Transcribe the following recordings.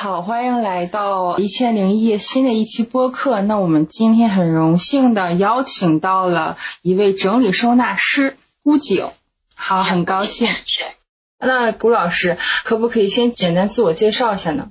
好，欢迎来到一千零一夜新的一期播客。那我们今天很荣幸的邀请到了一位整理收纳师顾景，好，很高兴。是。那顾老师，可不可以先简单自我介绍一下呢？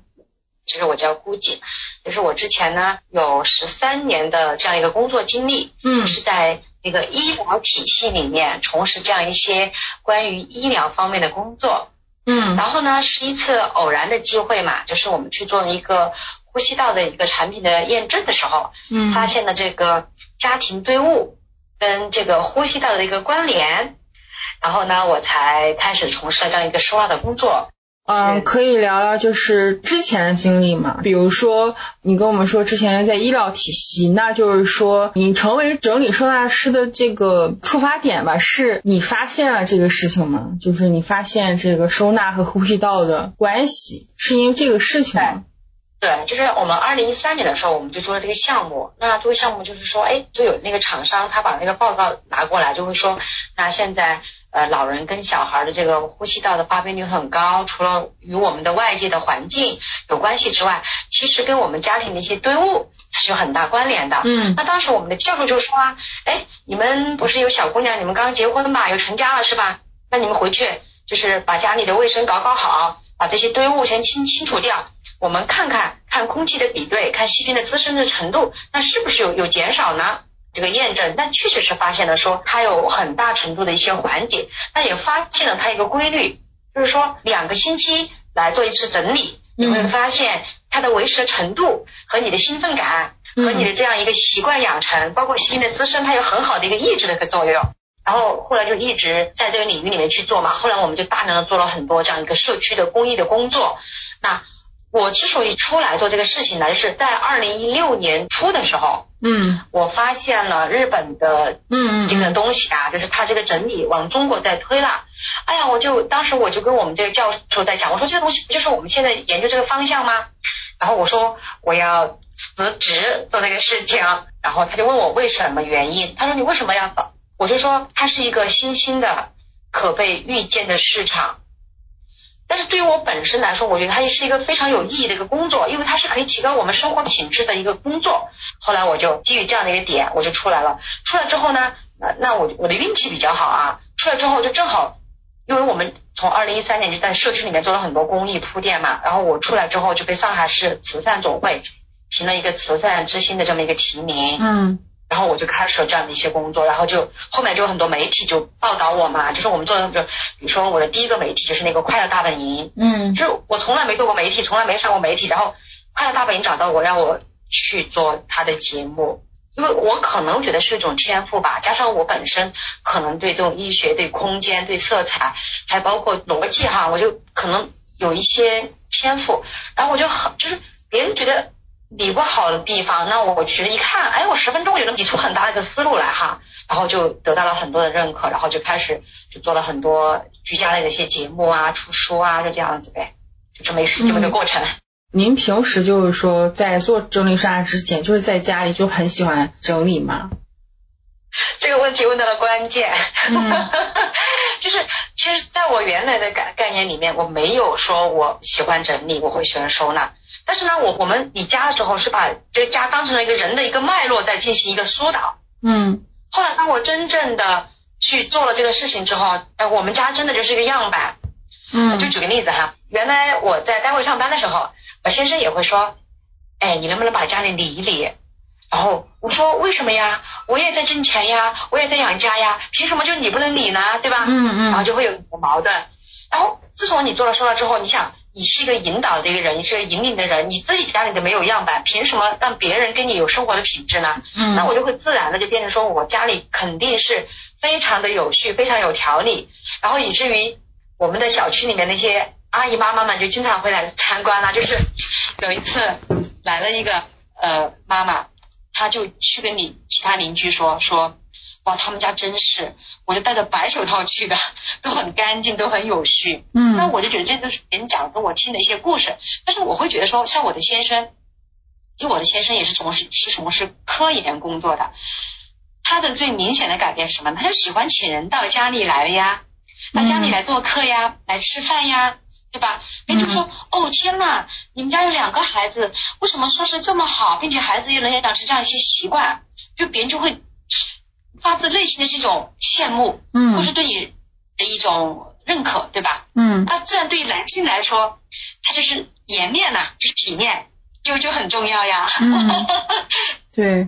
其实我叫顾景，就是我之前呢有十三年的这样一个工作经历，嗯，是在那个医疗体系里面从事这样一些关于医疗方面的工作。嗯，然后呢，是一次偶然的机会嘛，就是我们去做一个呼吸道的一个产品的验证的时候，嗯，发现了这个家庭堆物跟这个呼吸道的一个关联，然后呢，我才开始从事了这样一个收纳的工作。嗯，可以聊聊就是之前的经历嘛？比如说你跟我们说之前在医疗体系，那就是说你成为整理收纳师的这个出发点吧，是你发现了这个事情吗？就是你发现这个收纳和呼吸道的关系，是因为这个事情吗？对，就是我们二零一三年的时候，我们就做了这个项目。那这个项目就是说，哎，就有那个厂商他把那个报告拿过来，就会说，那现在。呃，老人跟小孩的这个呼吸道的发病率很高，除了与我们的外界的环境有关系之外，其实跟我们家庭的一些堆物它是有很大关联的。嗯，那当时我们的教授就说啊，哎，你们不是有小姑娘，你们刚刚结婚吧，有成家了是吧？那你们回去就是把家里的卫生搞搞好，把这些堆物先清清除掉，我们看看看空气的比对，看细菌的滋生的程度，那是不是有有减少呢？这个验证，但确实是发现了说它有很大程度的一些缓解，但也发现了它一个规律，就是说两个星期来做一次整理，你会发现它的维持的程度和你的兴奋感和你的这样一个习惯养成，包括细菌的滋生，它有很好的一个抑制的一个作用。然后后来就一直在这个领域里面去做嘛，后来我们就大量的做了很多这样一个社区的公益的工作。那我之所以出来做这个事情呢，就是在二零一六年初的时候，嗯，我发现了日本的，嗯嗯，这个东西啊，就是它这个整理往中国在推了。哎呀，我就当时我就跟我们这个教授在讲，我说这个东西不就是我们现在研究这个方向吗？然后我说我要辞职做这个事情，然后他就问我为什么原因，他说你为什么要走？我就说它是一个新兴的可被预见的市场。但是对于我本身来说，我觉得它也是一个非常有意义的一个工作，因为它是可以提高我们生活品质的一个工作。后来我就基于这样的一个点，我就出来了。出来之后呢，那那我我的运气比较好啊。出来之后就正好，因为我们从二零一三年就在社区里面做了很多公益铺垫嘛，然后我出来之后就被上海市慈善总会评了一个慈善之星的这么一个提名。嗯。然后我就开始了这样的一些工作，然后就后面就有很多媒体就报道我嘛，就是我们做的就比如说我的第一个媒体就是那个快乐大本营，嗯，就是我从来没做过媒体，从来没上过媒体，然后快乐大本营找到我让我去做他的节目，因为我可能觉得是一种天赋吧，加上我本身可能对这种医学、对空间、对色彩，还包括逻辑哈，我就可能有一些天赋，然后我就很就是别人觉得。理不好的地方，那我觉得一看，哎，我十分钟就能理出很大的一个思路来哈，然后就得到了很多的认可，然后就开始就做了很多居家类的一些节目啊，出书啊，就这样子呗，就这么一这么个过程。您平时就是说在做整理收纳之前，就是在家里就很喜欢整理吗？这个问题问到了关键，嗯，就是其实在我原来的概概念里面，我没有说我喜欢整理，我会喜欢收纳。但是呢，我我们理家的时候是把这个家当成了一个人的一个脉络，在进行一个疏导。嗯。后来当我真正的去做了这个事情之后，哎，我们家真的就是一个样板。嗯。就举个例子哈，原来我在单位上班的时候，我先生也会说，哎，你能不能把家里理一理？然后我说为什么呀？我也在挣钱呀，我也在养家呀，凭什么就你不能理呢？对吧？嗯嗯。然后就会有矛盾。然后自从你做了说了之后，你想。你是一个引导的一个人，你是个引领的人，你自己家里都没有样板，凭什么让别人跟你有生活的品质呢？嗯，那我就会自然的就变成说，我家里肯定是非常的有序，非常有条理，然后以至于我们的小区里面那些阿姨妈妈们就经常会来参观啦。就是有一次来了一个呃妈妈，她就去跟你其他邻居说说。哇，他们家真是，我就戴着白手套去的，都很干净，都很有序。嗯，那我就觉得这就是别人讲给我听的一些故事。但是我会觉得说，像我的先生，因为我的先生也是从事是从事科研工作的，他的最明显的改变是什么？他就喜欢请人到家里来呀，到家里来做客呀，来吃饭呀，对吧？别人就说哦天呐，你们家有两个孩子，为什么说是这么好，并且孩子也能养成这样一些习惯，就别人就会发自内心的这种羡慕，嗯，或是对你的一种认可，对吧？嗯，那自然对于男性来说，他就是颜面呐，就是体面，就就很重要呀。嗯，对。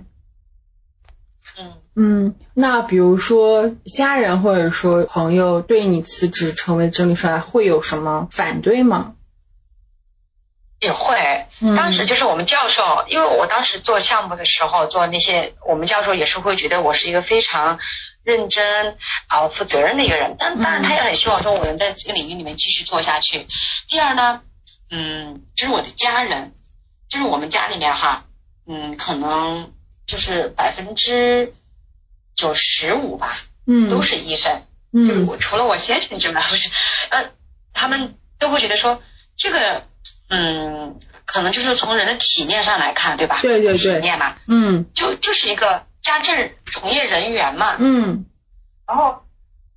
嗯嗯，那比如说家人或者说朋友对你辞职成为整理师会有什么反对吗？也会，当时就是我们教授，因为我当时做项目的时候做那些，我们教授也是会觉得我是一个非常认真啊负责任的一个人，但当然他也很希望说我能在这个领域里面继续做下去。第二呢，嗯，就是我的家人，就是我们家里面哈，嗯，可能。就是百分之九十五吧，嗯，都是医生，嗯，就是我除了我先生之外，不是，呃，他们都会觉得说这个，嗯，可能就是从人的体面上来看，对吧？对对对，体面嘛，嗯，就就是一个家政从业人员嘛，嗯，然后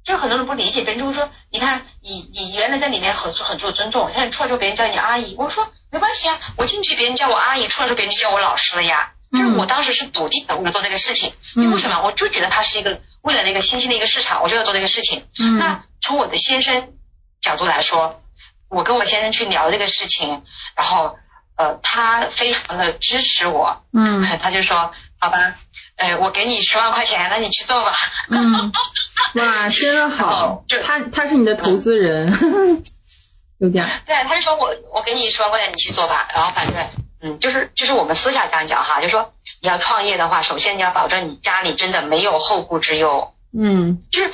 就很多人不理解，别人就会说，你看你你原来在里面很很受尊重，现在出来之后别人叫你阿姨，我说没关系啊，我进去别人叫我阿姨，出来之后别人就叫我老师了呀。就是我当时是笃定的，我要做这个事情。因为什么？我就觉得它是一个未来的一个新兴的一个市场，我就要做这个事情。那从我的先生角度来说，我跟我先生去聊这个事情，然后呃，他非常的支持我。嗯，他就说：“好吧，呃，我给你十万块钱，那你去做吧。”嗯，哇，真的好。他他是你的投资人，有点。对，他就说我我给你十万块钱，你去做吧。然后反正。嗯，就是就是我们私下讲讲哈，就说你要创业的话，首先你要保证你家里真的没有后顾之忧。嗯，就是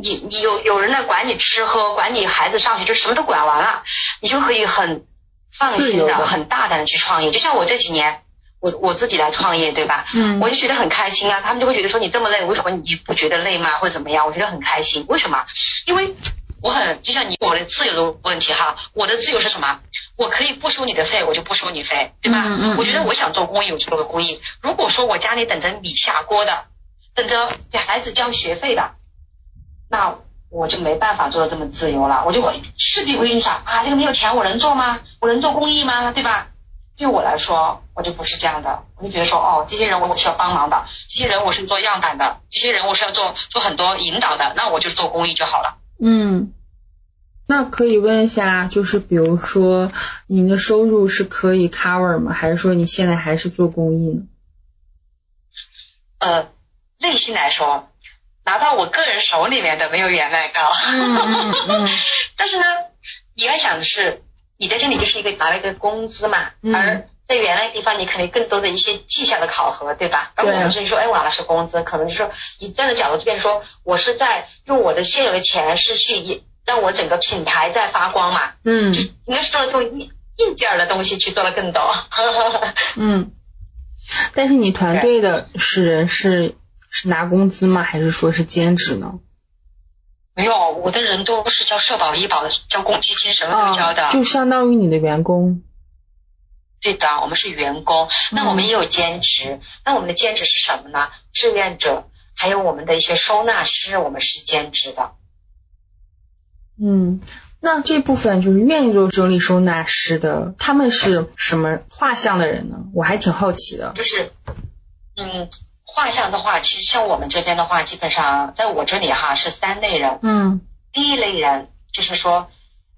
你你有有人来管你吃喝，管你孩子上学，就什么都管完了，你就可以很放心的、很大胆的去创业。就像我这几年，我我自己来创业，对吧？嗯，我就觉得很开心啊。他们就会觉得说你这么累，为什么你不觉得累吗？或者怎么样？我觉得很开心。为什么？因为。我很就像你我的自由的问题哈，我的自由是什么？我可以不收你的费，我就不收你费，对吧？嗯嗯。我觉得我想做公益，我就做个公益。如果说我家里等着米下锅的，等着给孩子交学费的，那我就没办法做的这么自由了。我就会势必会想啊，这个没有钱我能做吗？我能做公益吗？对吧？对我来说，我就不是这样的。我就觉得说，哦，这些人我我需要帮忙的，这些人我是做样板的，这些人我是要做做很多引导的，那我就做公益就好了。嗯，那可以问一下，就是比如说您的收入是可以 cover 吗？还是说你现在还是做公益呢？呃，内心来说，拿到我个人手里面的没有原来高。嗯嗯嗯。但是呢，你要想的是，你在这里就是一个拿了一个工资嘛，而在原来地方你肯定更多的一些绩效的考核，对吧？而我们这里说，哎，我拿的是工资，可能就是说，以这样的角度，这边说，我是在用我的现有的钱是去让我整个品牌在发光嘛。嗯。应该是做了这种硬硬件的东西去做了更多。嗯。但是你团队的是人是是拿工资吗？还是说是兼职呢？没有，我的人都是交社保、医保的，交公积金，什么都交的。就相当于你的员工。对的，我们是员工，那我们也有兼职。那我们的兼职是什么呢？志愿者，还有我们的一些收纳师，我们是兼职的。嗯，那这部分就是愿意做整理收纳师的，他们是什么画像的人呢？我还挺好奇的。就是，嗯，画像的话，其实像我们这边的话，基本上在我这里哈是三类人。嗯。第一类人就是说，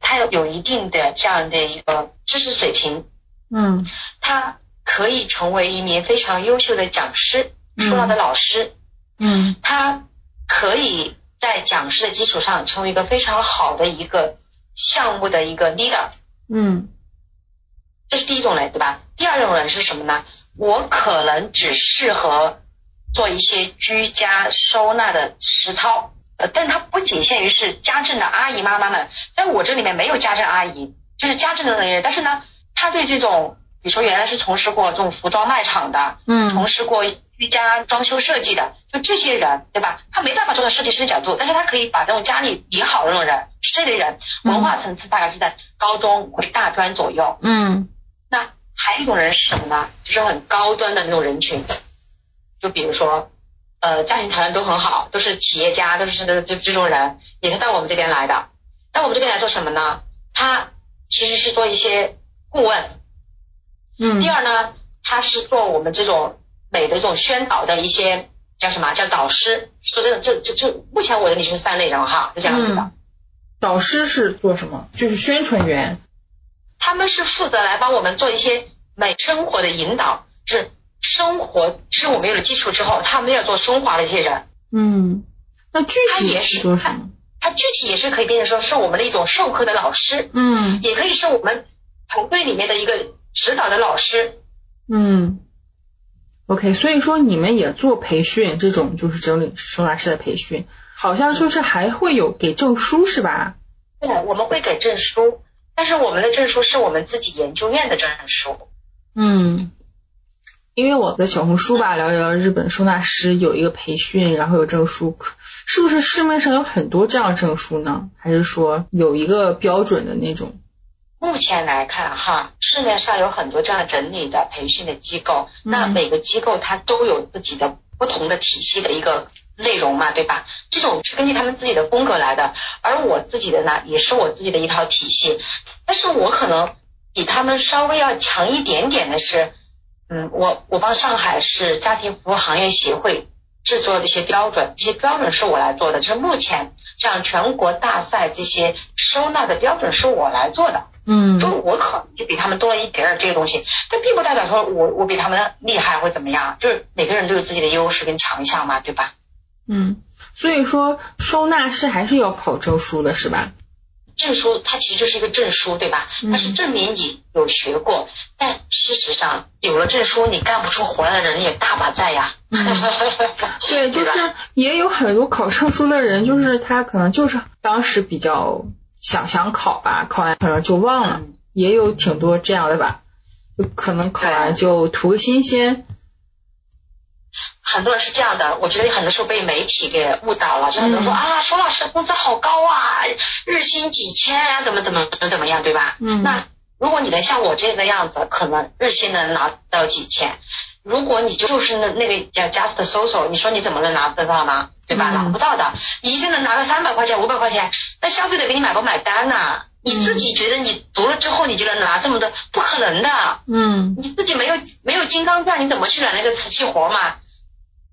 他有有一定的这样的一个知识水平。嗯，他可以成为一名非常优秀的讲师，出道的老师。嗯，他可以在讲师的基础上成为一个非常好的一个项目的一个 leader。嗯，这是第一种人，对吧？第二种人是什么呢？我可能只适合做一些居家收纳的实操，呃，但它不仅限于是家政的阿姨妈妈们，在我这里面没有家政阿姨，就是家政的人员，但是呢。他对这种，比如说原来是从事过这种服装卖场的，嗯，从事过居家装修设计的，就这些人，对吧？他没办法做到设计师的角度，但是他可以把这种家里理好的那种人，这类人，文化层次大概是在高中或大专左右，嗯。那还有一种人是什么呢？就是很高端的那种人群，就比如说，呃，家庭条件都很好，都是企业家，都是这这这种人，也是到我们这边来的。到我们这边来做什么呢？他其实是做一些顾问。嗯。第二呢，他是做我们这种美的这种宣导的一些叫什么叫导师。说真的，这这这，目前我的理解是三类人哈，是这样子的。导师是做什么？就是宣传员。他们是负责来帮我们做一些美生活的引导，是生活是我们有了基础之后，他们要做升华的一些人。嗯。那具体也是做什么？他具体也是可以变成说是我们的一种授课的老师，嗯，也可以是我们团队里面的一个指导的老师，嗯，OK，所以说你们也做培训，这种就是整理收纳师的培训，好像就是还会有给证书是吧？对，我们会给证书，但是我们的证书是我们自己研究院的证书，嗯。因为我在小红书吧了解到日本收纳师有一个培训，然后有证书，是不是市面上有很多这样证书呢？还是说有一个标准的那种？目前来看哈，市面上有很多这样整理的培训的机构，那每个机构它都有自己的不同的体系的一个内容嘛，对吧？这种是根据他们自己的风格来的，而我自己的呢，也是我自己的一套体系，但是我可能比他们稍微要强一点点的是。嗯，我我帮上海市家庭服务行业协会制作的一些标准，这些标准是我来做的。就是目前像全国大赛这些收纳的标准是我来做的。嗯，就我可能就比他们多了一点儿这个东西，但并不代表说我我比他们厉害或怎么样。就是每个人都有自己的优势跟强项嘛，对吧？嗯，所以说收纳师还是要考证书的，是吧？证书它其实就是一个证书，对吧？它是证明你有学过，但事实上有了证书，你干不出活来的人也大把在呀。对，就是也有很多考证书的人，就是他可能就是当时比较想想考吧，考完可能就忘了，也有挺多这样的吧，就可能考完就图个新鲜。很多人是这样的，我觉得很多时候被媒体给误导了，就很多人说啊，舒老师的工资好高啊，日薪几千啊，怎么怎么怎么怎么样，对吧？嗯。那如果你能像我这个样子，可能日薪能拿到几千。如果你就是那那个叫 just social，你说你怎么能拿得到呢？对吧？拿不到的。你一天能拿个三百块钱、五百块钱，那消费者给你买不买单呢？你自己觉得你读了之后你就能拿这么多，不可能的。嗯。你自己没有没有金刚钻，你怎么去揽那个瓷器活嘛？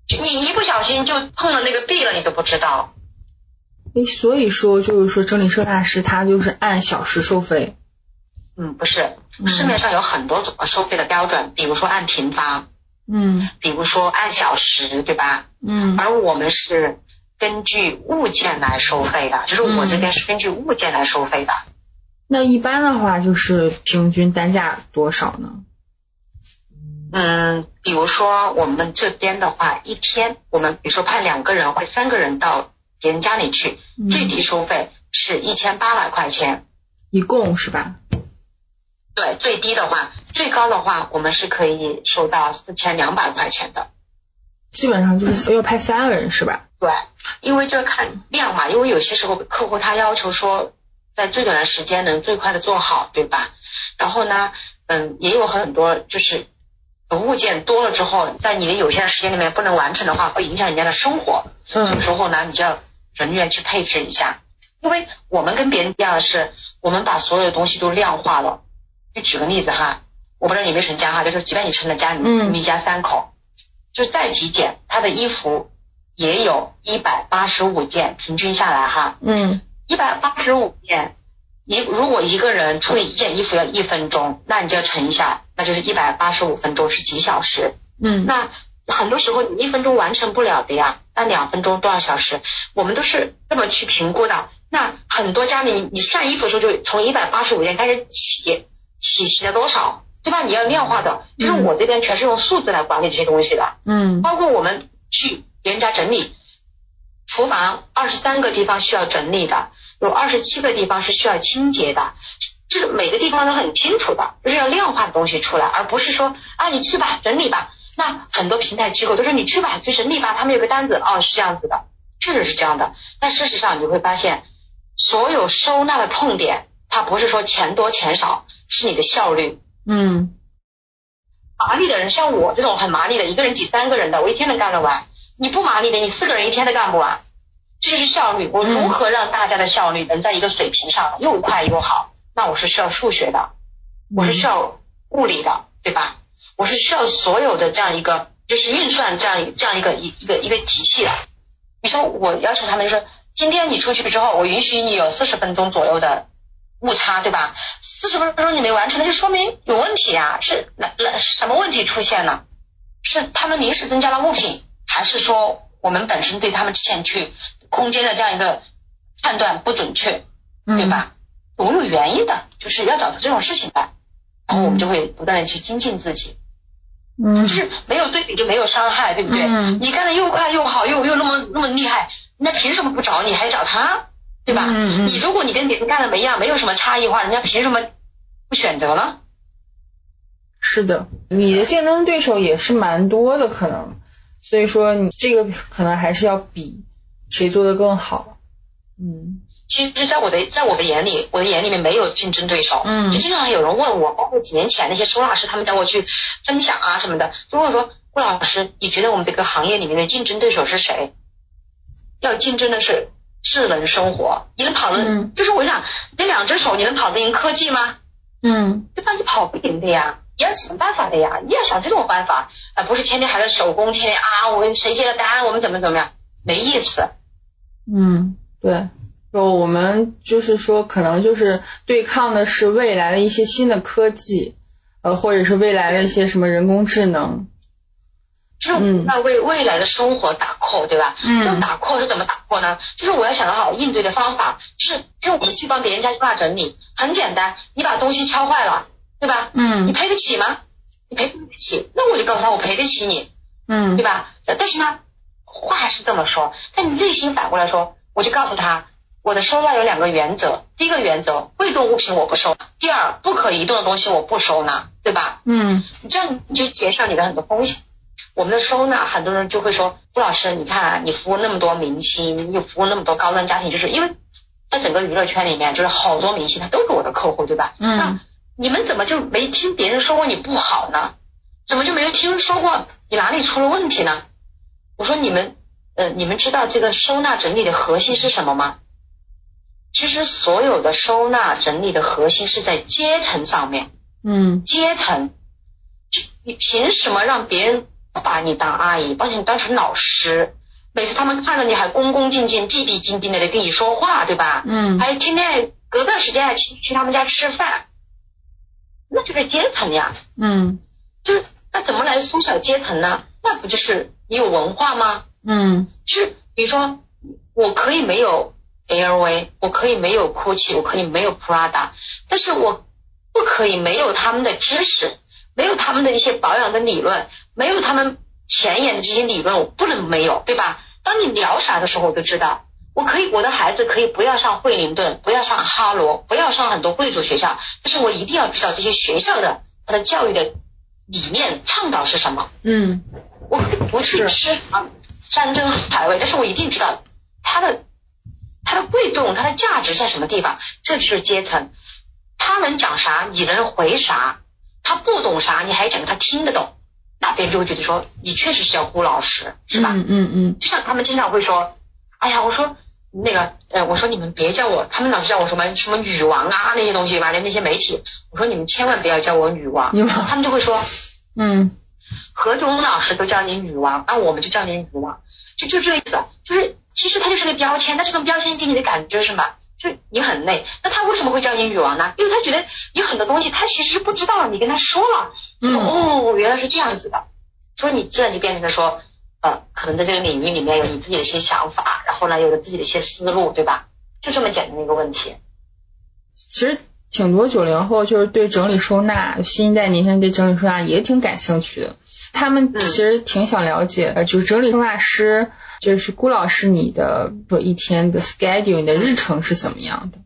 你一不小心就碰了那个壁了，你都不知道。诶，所以说就是说整理收纳师他就是按小时收费。嗯，不是，市面上有很多种收费的标准，比如说按平方，嗯，比如说按小时，对吧？嗯。而我们是根据物件来收费的，就是我这边是根据物件来收费的。那一般的话就是平均单价多少呢？嗯，比如说我们这边的话，一天我们比如说派两个人或三个人到别人家里去，最低收费是一千八百块钱，一共是吧？对，最低的话，最高的话我们是可以收到四千两百块钱的。基本上就是要派三个人是吧？对，因为这看量嘛，因为有些时候客户他要求说在最短的时间能最快的做好，对吧？然后呢，嗯，也有很多就是。物件多了之后，在你的有限的时间里面不能完成的话，会影响人家的生活。嗯。这个时候呢，你就要人员去配置一下。因为我们跟别人一样的是，我们把所有的东西都量化了。就举个例子哈，我不知道你没成家哈，就是即便你成了家，你们一家三口，就再极简，他的衣服也有一百八十五件，平均下来哈。嗯。一百八十五件。一如果一个人处理一件衣服要一分钟，那你就要乘一下，那就是一百八十五分钟是几小时？嗯，那很多时候你一分钟完成不了的呀，那两分钟多少小时？我们都是这么去评估的。那很多家里你算衣服的时候就从一百八十五件开始起，起起了多少，对吧？你要量化的，就是我这边全是用数字来管理这些东西的。嗯，包括我们去别人家整理，厨房二十三个地方需要整理的。有二十七个地方是需要清洁的，就是每个地方都很清楚的，就是要量化的东西出来，而不是说啊你去吧整理吧。那很多平台机构都说你去吧去整理吧，他们有个单子哦是这样子的，确实是这样的。但事实上你会发现，所有收纳的痛点，它不是说钱多钱少，是你的效率。嗯，麻利的人像我这种很麻利的，一个人挤三个人的，我一天能干得完。你不麻利的，你四个人一天都干不完。这就是效率，我如何让大家的效率能在一个水平上又快又好？那我是需要数学的，我是需要物理的，对吧？我是需要所有的这样一个就是运算这样这样一个一一个一个体系的。你说我要求他们说，今天你出去之后，我允许你有四十分钟左右的误差，对吧？四十分钟你没完成，那就说明有问题啊，是那那什么问题出现了？是他们临时增加了物品，还是说我们本身对他们之前去空间的这样一个判断不准确，对吧？总有原因的，就是要找出这种事情来，然后我们就会不断的去精进自己。嗯，就是没有对比就没有伤害，对不对？嗯，你干的又快又好，又又那么那么厉害，人家凭什么不找你，还找他，对吧？嗯嗯，你如果你跟别人干的没一样，没有什么差异化，人家凭什么不选择呢？是的，你的竞争对手也是蛮多的，可能，所以说你这个可能还是要比谁做的更好。嗯。其实，在我的在我的眼里，我的眼里面没有竞争对手。嗯，就经常有人问我，包括几年前那些收纳师，他们找我去分享啊什么的，就问我说：“顾老师，你觉得我们这个行业里面的竞争对手是谁？要竞争的是智能生活，你能跑得？就是我想，那两只手你能跑得赢科技吗？嗯，对吧？你跑不赢的呀，你要想办法的呀，你要想这种办法，啊不是天天还在手工，天天啊，我谁接了单，我们怎么怎么样，没意思。嗯，对。就我们就是说，可能就是对抗的是未来的一些新的科技，呃，或者是未来的一些什么人工智能，就是在为未来的生活打 call，对吧？嗯。这种打 call 是怎么打 call 呢？就是我要想好应对的方法，就是就我们去帮别人家收纳整理，很简单，你把东西敲坏了，对吧？嗯。你赔得起吗？你赔不起，那我就告诉他我赔得起你，嗯，对吧？但是呢，话是这么说，但你内心反过来说，我就告诉他。我的收纳有两个原则，第一个原则，贵重物品我不收；第二，不可移动的东西我不收纳，对吧？嗯，你这样你就减少你的很多风险。我们的收纳，很多人就会说，顾老师，你看啊你服务那么多明星，又服务那么多高端家庭，就是因为在整个娱乐圈里面，就是好多明星他都是我的客户，对吧？嗯。那你们怎么就没听别人说过你不好呢？怎么就没有听说过你哪里出了问题呢？我说你们，呃，你们知道这个收纳整理的核心是什么吗？其实所有的收纳整理的核心是在阶层上面，嗯，阶层，你凭什么让别人不把你当阿姨，把你当成老师？每次他们看到你还恭恭敬敬、毕毕敬敬的在跟你说话，对吧？嗯，还天天隔段时间还去去他们家吃饭，那就是阶层呀。嗯，就是那怎么来缩小阶层呢？那不就是你有文化吗？嗯，就是比如说我可以没有。LV，我可以没有 GUCCI，我可以没有 Prada，但是我不可以没有他们的知识，没有他们的一些保养的理论，没有他们前沿的这些理论，我不能没有，对吧？当你聊啥的时候，我都知道，我可以，我的孩子可以不要上惠灵顿，不要上哈罗，不要上很多贵族学校，但是我一定要知道这些学校的它的教育的理念倡导是什么。嗯，我可以不去吃山珍海味，但是我一定知道它的。它的贵重，它的价值在什么地方？这就是阶层。他能讲啥，你能回啥？他不懂啥，你还讲他听得懂，那别人就会觉得说你确实是要顾老师，是吧？嗯嗯嗯。就像他们经常会说，哎呀，我说那个，呃，我说你们别叫我，他们老是叫我什么什么女王啊那些东西，完了那些媒体，我说你们千万不要叫我女王，他们就会说，嗯，何炅老师都叫你女王，那我们就叫你女王，就就这个意思，就是。其实它就是个标签，但这种标签给你的感觉是什么？就你很累。那他为什么会叫你女王呢？因为他觉得有很多东西他其实是不知道，你跟他说了，嗯，哦，原来是这样子的，所以你自然就变成了说，呃，可能在这个领域里面有你自己的一些想法，然后呢，有了自己的一些思路，对吧？就这么简单的一个问题。其实挺多九零后就是对整理收纳，新一代年轻人对整理收纳也挺感兴趣的，他们其实挺想了解，呃，就是整理收纳师。就是顾老师，你的说一天的 schedule，你的日程是怎么样的？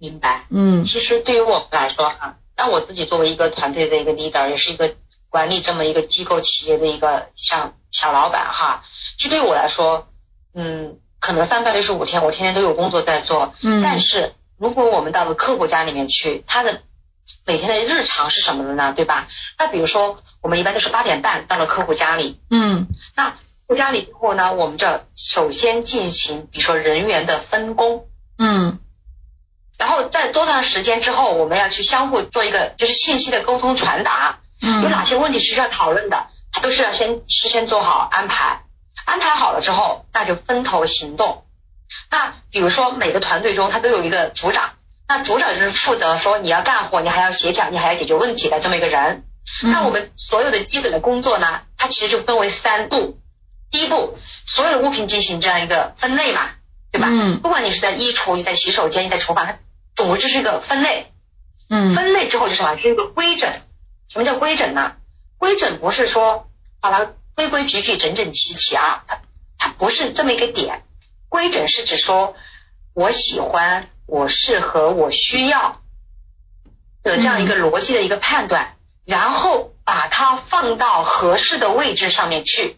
明白。嗯，其实对于我们来说哈，那我自己作为一个团队的一个 leader，也是一个管理这么一个机构企业的一个像小老板哈，就对于我来说，嗯，可能三百六十五天我天天都有工作在做，嗯，但是如果我们到了客户家里面去，他的每天的日常是什么的呢？对吧？那比如说我们一般都是八点半到了客户家里，嗯，那。到家里之后呢，我们这首先进行，比如说人员的分工。嗯。然后在多长时间之后，我们要去相互做一个就是信息的沟通传达，嗯有哪些问题是需要讨论的，他都是要先事先做好安排，安排好了之后，那就分头行动。那比如说每个团队中，他都有一个组长，那组长就是负责说你要干活，你还要协调，你还要解决问题的这么一个人。嗯那我们所有的基本的工作呢，它其实就分为三步。第一步，所有的物品进行这样一个分类嘛，对吧？嗯不管你是在衣橱、你在洗手间、你在厨房，它总之是一个分类。嗯分类之后就是什么？是一个规整。什么叫规整呢？规整不是说把它规规矩矩、整整齐齐啊，它它不是这么一个点。规整是指说我喜欢、我适合、我需要的这样一个逻辑的一个判断，然后把它放到合适的位置上面去。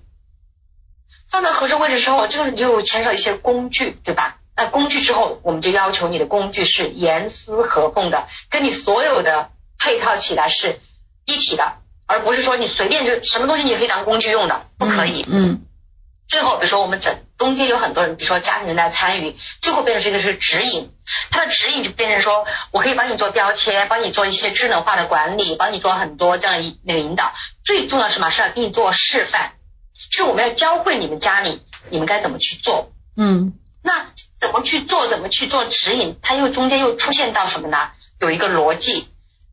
放到合适位置之后，这个你就牵涉一些工具，对吧？那工具之后，我们就要求你的工具是严丝合缝的，跟你所有的配套起来是一体的，而不是说你随便就什么东西你可以当工具用的，不可以。嗯最后，比如说我们整中间有很多人，比如说家庭人来参与，最后变成是一个是指引，它的指引就变成说我可以帮你做标签，帮你做一些智能化的管理，帮你做很多这样一那个引导。最重要是什么？是要给你做示范，就是我们要教会你们家里你们该怎么去做。嗯那怎么去做？怎么去做指引？它又中间又出现到什么呢？有一个逻辑，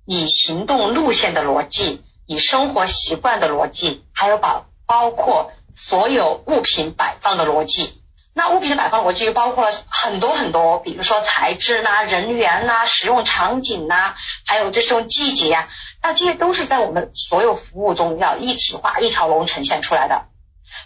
你行动路线的逻辑，以生活习惯的逻辑，还有包包括所有物品摆放的逻辑。那物品的摆放逻辑又包括了很多很多，比如说材质啦、人员啦、使用场景啦，还有这种季节呀、那这些都是在我们所有服务中要一体化、一条龙呈现出来的。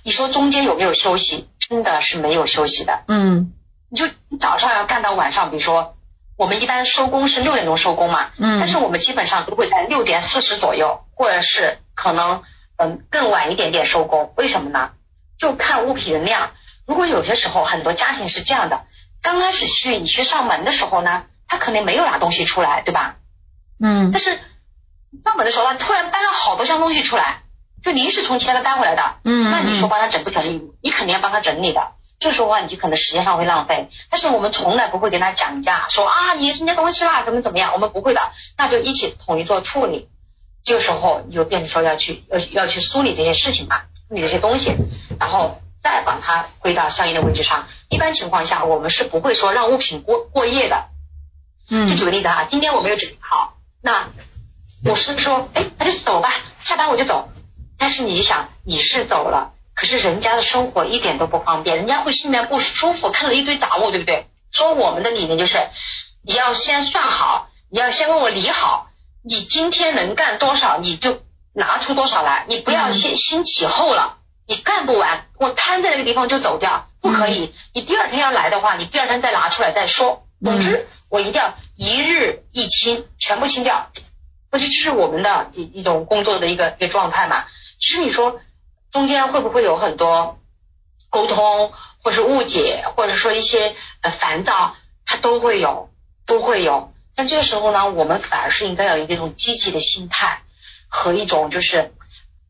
你说中间有没有休息？真的是没有休息的。嗯你就你早上要干到晚上，比如说我们一般收工是六点钟收工嘛，嗯但是我们基本上都会在六点四十左右，或者是可能嗯更晚一点点收工。为什么呢？就看物品的量。如果有些时候很多家庭是这样的，刚开始去你去上门的时候呢，他可能没有拿东西出来，对吧？嗯但是上门的时候，他突然搬了好多箱东西出来，就临时从其他的搬回来的。嗯那你说帮他整不整理？你肯定要帮他整理的。这时候啊，你就可能时间上会浪费。但是我们从来不会跟他讲价，说啊你人家东西啦，怎么怎么样，我们不会的。那就一起统一做处理。这个时候你就变成说要去要要去梳理这些事情吧，梳理这些东西，然后再把它归到相应的位置上。一般情况下，我们是不会说让物品过过夜的。嗯就嗯举个例子啊，今天我没有整理好，那我是说，哎，那就走吧，下班我就走。但是你想，你是走了，可是人家的生活一点都不方便，人家会心里面不舒服，看了一堆杂物，对不对？说我们的理念就是，你要先算好，你要先跟我理好，你今天能干多少，你就拿出多少来，你不要先先起后了，你干不完，我瘫在那个地方就走掉，不可以。你第二天要来的话，你第二天再拿出来再说。总之，我一定要一日一清，全部清掉。不是，这是我们的一一种工作的一个一个状态嘛。其实你说中间会不会有很多沟通，或是误解，或者说一些呃烦躁，它都会有，都会有。但这个时候呢，我们反而是应该有一个种积极的心态和一种就是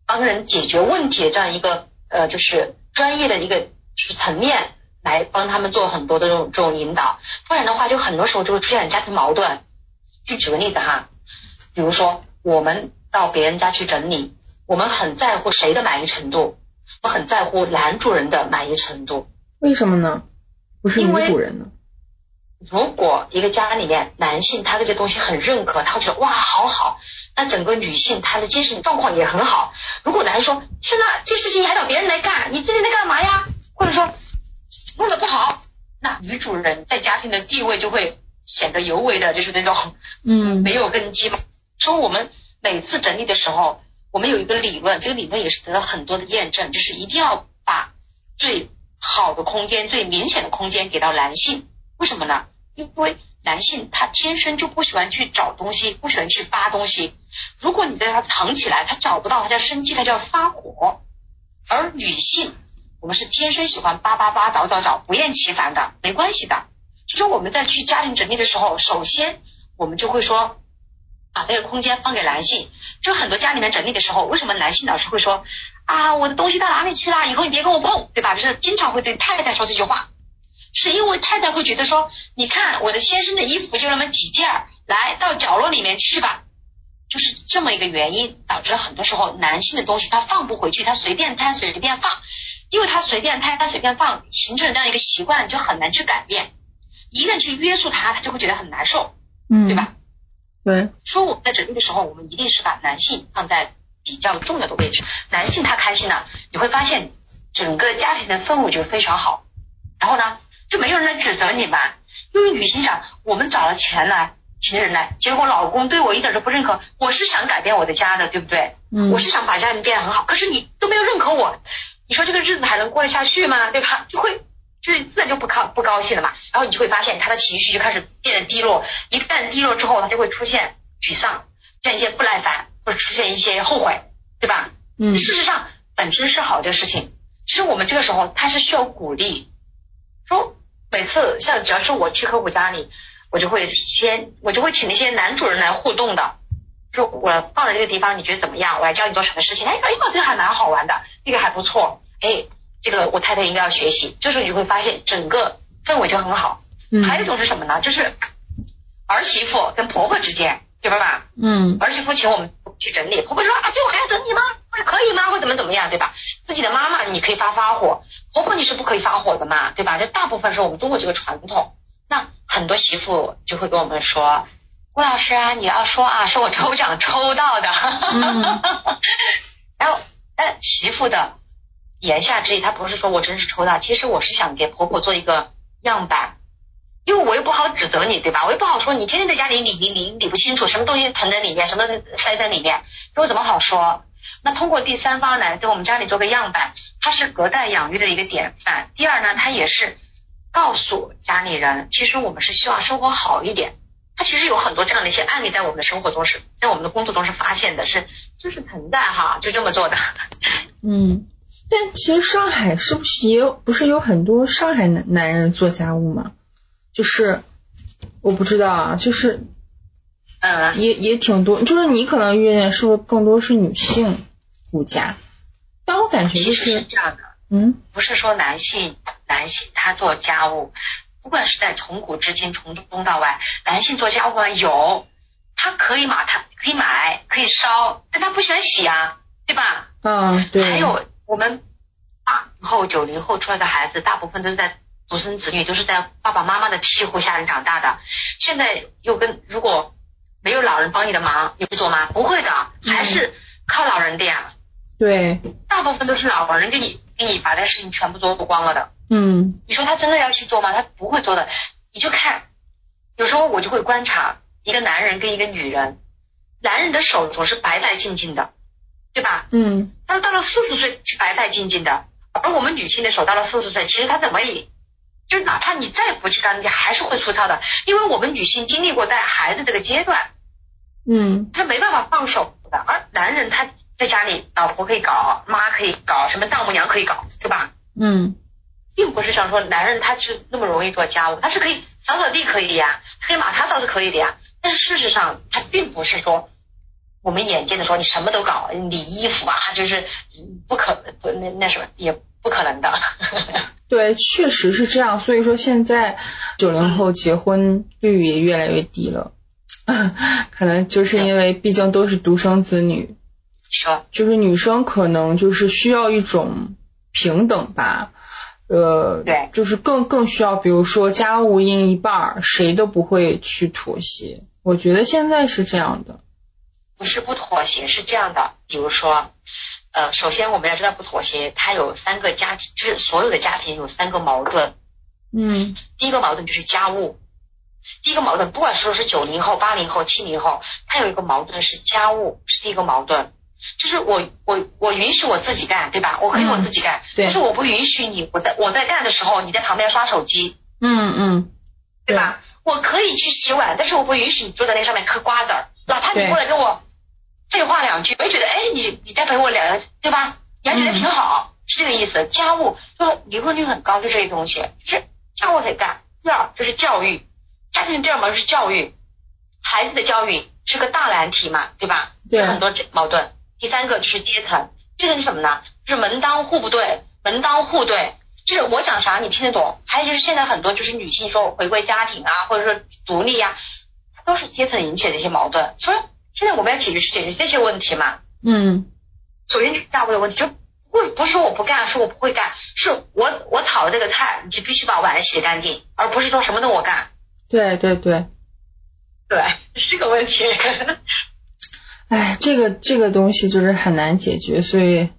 帮人解决问题的这样一个呃，就是专业的一个就是层面来帮他们做很多的这种这种引导，不然的话，就很多时候就会出现家庭矛盾。就举个例子哈，比如说我们到别人家去整理，我们很在乎谁的满意程度，我很在乎男主人的满意程度。为什么呢？不是女因为主人呢？如果一个家里面男性他对这东西很认可，他会觉得哇好好，那整个女性她的精神状况也很好。如果男人说天呐，这事情还找别人来干，你自己在干嘛呀？或者说弄得不好，那女主人在家庭的地位就会显得尤为的就是那种嗯没有根基嘛。说我们每次整理的时候，我们有一个理论，这个理论也是得到很多的验证，就是一定要把最好的空间、最明显的空间给到男性。为什么呢？因为男性他天生就不喜欢去找东西，不喜欢去扒东西。如果你在他藏起来，他找不到，他就要生气，他就要发火。而女性，我们是天生喜欢扒扒扒、找找找，不厌其烦的，没关系的。其实我们在去家庭整理的时候，首先我们就会说，把这个空间放给男性。就很多家里面整理的时候，为什么男性老是会说啊，我的东西到哪里去了？以后你别跟我碰，对吧？就是经常会对太太说这句话。是因为太太会觉得说，你看我的先生的衣服就那么几件儿，来到角落里面去吧，就是这么一个原因，导致很多时候男性的东西他放不回去，他随便摊随便放，因为他随便摊他随便放，形成了这样一个习惯，就很难去改变。一个人去约束他，他就会觉得很难受，嗯，对吧？对，所以我们在整理的时候，我们一定是把男性放在比较重要的位置，男性他开心了，你会发现整个家庭的氛围就非常好，然后呢，就没有人来指责你嘛，因为女性想，我们找了钱来，请人来，结果老公对我一点都不认可，我是想改变我的家的，对不对？嗯，我是想把家庭变得很好，可是你都没有认可我，你说这个日子还能过得下去吗？对吧？就会。就是自然就不高不高兴了嘛，然后你就会发现他的情绪就开始变得低落，一旦低落之后，他就会出现沮丧，出现一些不耐烦，或者出现一些后悔，对吧？嗯，事实上本身是好的事情，其实我们这个时候他是需要鼓励，说每次像只要是我去客户家里，我就会先我就会请那些男主人来互动的，说我放在这个地方你觉得怎么样？我来教你做什么事情？哎哎，这个还蛮好玩的，这个还不错，哎。这个我太太应该要学习，这时候你就会发现整个氛围就很好。嗯，还有一种是什么呢？就是儿媳妇跟婆婆之间，对吧？嗯，儿媳妇请我们去整理，婆婆说啊，这我还要整理吗？或者可以吗？或怎么怎么样，对吧？自己的妈妈你可以发发火，婆婆你是不可以发火的嘛，对吧？这大部分是我们中国这个传统。那很多媳妇就会跟我们说，郭老师啊，你要说啊，是我抽奖抽到的。然后，但媳妇的。言下之意，他不是说我真是抽到，其实我是想给婆婆做一个样板，因为我又不好指责你，对吧？我又不好说你天天在家里理理理理不清楚，什么东西囤在里面，什么塞在里面，我怎么好说？那通过第三方来给我们家里做个样板，它是隔代养育的一个典范。第二呢，它也是告诉家里人，其实我们是希望生活好一点。它其实有很多这样的一些案例，在我们的生活中是在我们的工作中是发现的，是就是存在哈，就这么做的。嗯。但其实上海是不是也有不是有很多上海男男人做家务吗？就是我不知道啊，就是嗯，也也挺多，就是你可能遇见是不是更多是女性顾家？但我感觉就是这样的，嗯，不是说男性男性他做家务，不管是在从古至今从东到外，男性做家务啊有，他可以买，他可以买可以烧，但他不喜欢洗啊，对吧？嗯，对。还有。我们八零后、九零后出来的孩子，大部分都是在独生子女，都是在爸爸妈妈的庇护下长大的。现在又跟如果没有老人帮你的忙，你会做吗？不会的，还是靠老人的呀。对，大部分都是老人给你给你把这事情全部做光了的。嗯，你说他真的要去做吗？他不会做的。你就看，有时候我就会观察一个男人跟一个女人，男人的手总是白白净净的。对吧？嗯，但是到了四十岁是白白净净的，而我们女性的手到了四十岁，其实她怎么也，就是哪怕你再不去干，你还是会粗糙的，因为我们女性经历过带孩子这个阶段，嗯，她没办法放手的，而男人他在家里，老婆可以搞，妈可以搞，什么丈母娘可以搞，对吧？嗯，并不是想说男人他是那么容易做家务，他是可以扫扫地可以的呀，可以马他倒是可以的呀，但是事实上他并不是说。我们眼见的说你什么都搞，理衣服啊，就是不可不那那什么也不可能的。对，确实是这样。所以说现在九零后结婚率也越来越低了，可能就是因为毕竟都是独生子女。是，就是女生可能就是需要一种平等吧，呃，对，就是更更需要，比如说家务一人一半，谁都不会去妥协。我觉得现在是这样的。不是不妥协，是这样的，比如说，呃，首先我们要知道不妥协，它有三个家庭，就是所有的家庭有三个矛盾。嗯。第一个矛盾就是家务，第一个矛盾，不管说是九零后、八零后、七零后，它有一个矛盾是家务，是第一个矛盾，就是我我我允许我自己干，对吧？我可以我自己干，对。但是我不允许你，我在我在干的时候，你在旁边刷手机。嗯嗯。对吧？我可以去洗碗，但是我不允许你坐在那上面嗑瓜子儿，哪怕你过来跟我。废话两句，我也觉得，哎，你你再陪我聊聊，对吧？你还觉得挺好，是这个意思。家务说离婚率很高，就这些东西，就是家务得干。第二就是教育，家庭第二门是教育，孩子的教育是个大难题嘛，对吧？对。很多矛盾。第三个就是阶层，阶层是什么呢？就是门当户不对，门当户对。就是我讲啥你听得懂。还有就是现在很多就是女性说回归家庭啊，或者说独立呀，都是阶层引起的一些矛盾。所以现在我们要解决是解决这些问题嘛。嗯，首先就是家务的问题，就不不是说我不干，是我不会干，是我我炒了这个菜，你就必须把碗洗干净，而不是说什么都我干。对对对，对，是个问题。哎，这个这个东西就是很难解决，所以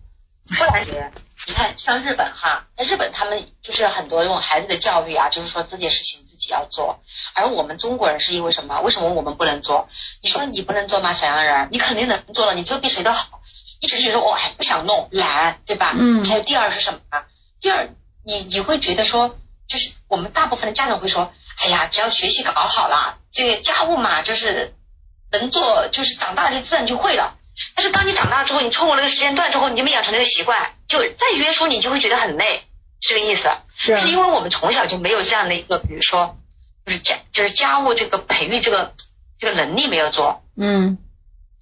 不难解决。你看，像日本哈，那日本他们就是很多这种孩子的教育啊，就是说这件事情自己要做，而我们中国人是因为什么？为什么我们不能做？你说你不能做吗？小洋人，你肯定能做了，你做比谁都好。一直觉得我还不想弄，懒，对吧？嗯。还有第二是什么？第二，你你会觉得说，就是我们大部分的家长会说，哎呀，只要学习搞好了，这个家务嘛，就是能做，就是长大就自然就会了。但是当你长大之后，你错过那个时间段之后，你就没养成这个习惯，就再约束你就会觉得很累，这个意思。是。是因为我们从小就没有这样的一个，比如说，就是家就是家务这个培育这个这个能力没有做。嗯。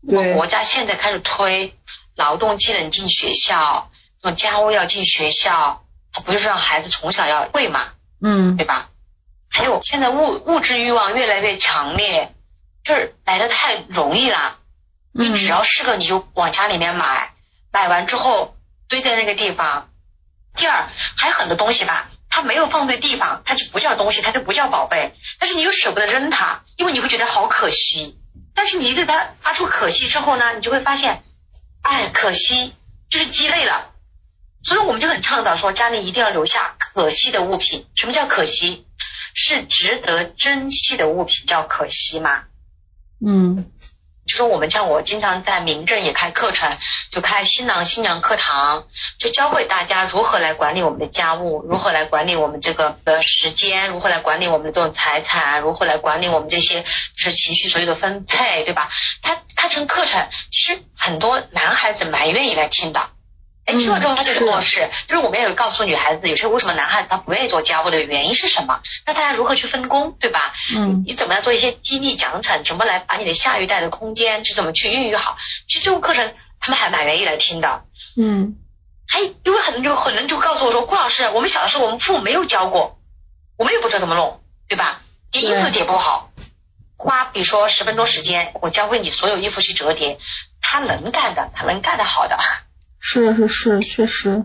对。国家现在开始推。劳动技能进学校，这种家务要进学校，他不就是让孩子从小要会嘛？嗯，对吧？还有现在物物质欲望越来越强烈，就是来的太容易了。你只要是个你就往家里面买，买完之后堆在那个地方。第二，还有很多东西吧，它没有放对地方，它就不叫东西，它就不叫宝贝。但是你又舍不得扔它，因为你会觉得好可惜。但是你对它发出可惜之后呢，你就会发现。哎，可惜就是鸡肋了，所以我们就很倡导说，家里一定要留下可惜的物品。什么叫可惜？是值得珍惜的物品叫可惜吗？嗯，就说我们像我经常在民政也开课程，就开新郎新娘课堂，就教会大家如何来管理我们的家务，如何来管理我们这个的时间，如何来管理我们的这种财产，如何来管理我们这些就是情绪所有的分配，对吧？他开成课程，其实很多男孩子蛮愿意来听的。哎，听了之后他就跟我是，就是我们也有告诉女孩子，有些为什么男孩子他不愿意做家务的原因是什么？那大家如何去分工，对吧？嗯，你怎么样做一些激励奖惩？怎么来把你的下一代的空间是怎么去孕育好？其实这种课程他们还蛮愿意来听的。嗯，还因为很多就很多人就告诉我说，顾老师，我们小的时候我们父母没有教过，我们也不知道怎么弄，对吧？叠衣服叠不好，花比如说十分钟时间，我教会你所有衣服去折叠，他能干的，他能干得好的。是是是，确实。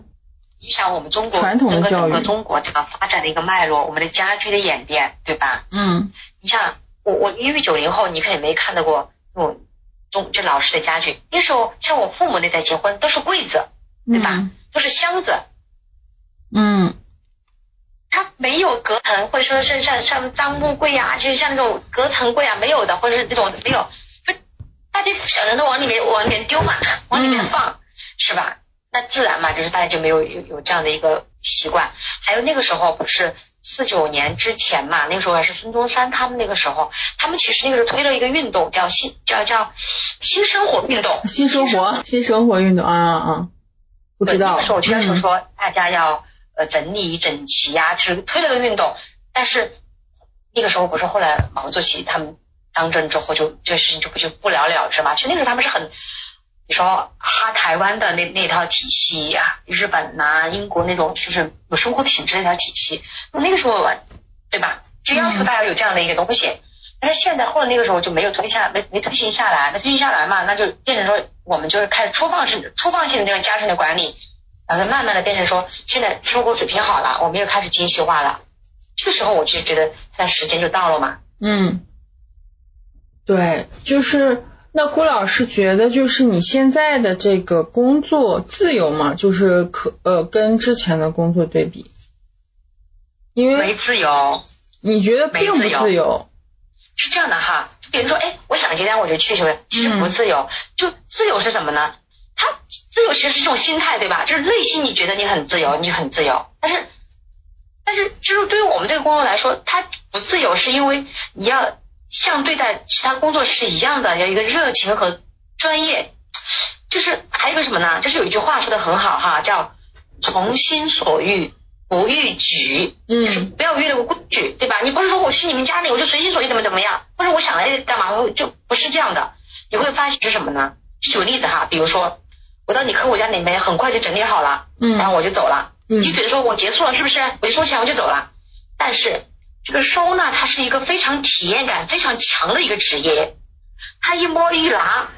你想我们中国传统的教育，整个中国这个发展的一个脉络，我们的家居的演变，对吧？嗯。你像我我因为九零后，你肯定没看到过我中就老式的家具。那时候像我父母那代结婚都是柜子，对吧？都是箱子。嗯。它没有隔层，或者说是像像脏木柜啊，就是像那种隔层柜啊，没有的，或者是那种没有，就大家小人都往里面往里面丢嘛，往里面放。是吧？那自然嘛，就是大家就没有有有这样的一个习惯。还有那个时候不是四九年之前嘛，那个时候还是孙中山他们那个时候，他们其实那个时候推了一个运动，叫新叫叫新生活运动。新生活，新生活运动啊啊！不知道。那时候就要求说大家要呃整理整齐呀，就是推了个运动。但是那个时候不是后来毛主席他们当政之后，就这个事情就不就不了了之嘛？其实那个时候他们是很。你说哈台湾的那那套体系呀，日本呐、英国那种就是有生活品质那套体系，那个时候对吧？就要求大家有这样的一个东西。但是现在或者那个时候就没有推下，没没推行下来，没推行下来嘛，那就变成说我们就是开始粗放式、粗放性的这个家庭的管理，然后慢慢的变成说现在生活水平好了，我们又开始精细化了。这个时候我就觉得那时间就到了嘛。嗯，对，就是。那郭老师觉得，就是你现在的这个工作自由吗？就是可呃，跟之前的工作对比，因为没自由，你觉得并不自由？是这样的哈，就比如说，哎，我想接单我就去，是不是？其实不自由，就自由是什么呢？它自由其实是一种心态，对吧？就是内心你觉得你很自由，你很自由，但是但是就是对于我们这个工作来说，它不自由，是因为你要。像对待其他工作是一样的，要一个热情和专业。就是还有一个什么呢？就是有一句话说的很好哈，叫“从心所欲不逾矩”，就是不要逾了个规矩，对吧？你不是说我去你们家里我就随心所欲怎么怎么样，或者我想来干嘛我，就不是这样的。你会发现是什么呢？举个例子哈，比如说我到你客户家里面，很快就整理好了，嗯，然后我就走了，你就觉得说我结束了是不是？我就收钱我就走了。但是这个收纳它是一个非常体验感非常强的一个职业，他一摸一拿，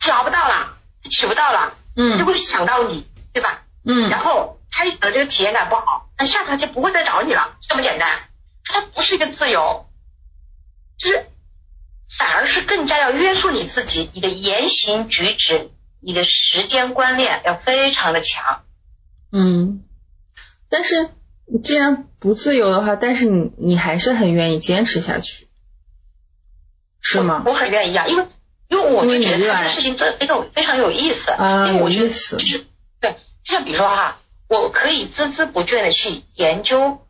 他拿不到了，取不到了，嗯，就会想到你，对吧？嗯，然后他一觉得这个体验感不好，那下次他就不会再找你了，这么简单。它不是一个自由，就是反而是更加要约束你自己，你的言行举止，你的时间观念要非常的强。嗯，但是既然不自由的话，但是你你还是很愿意坚持下去，是吗？我很愿意啊，因为因为我就觉得这个事情做非常非常有意思，啊，因为我觉得就是对，就像比如说哈，我可以孜孜不倦的去研究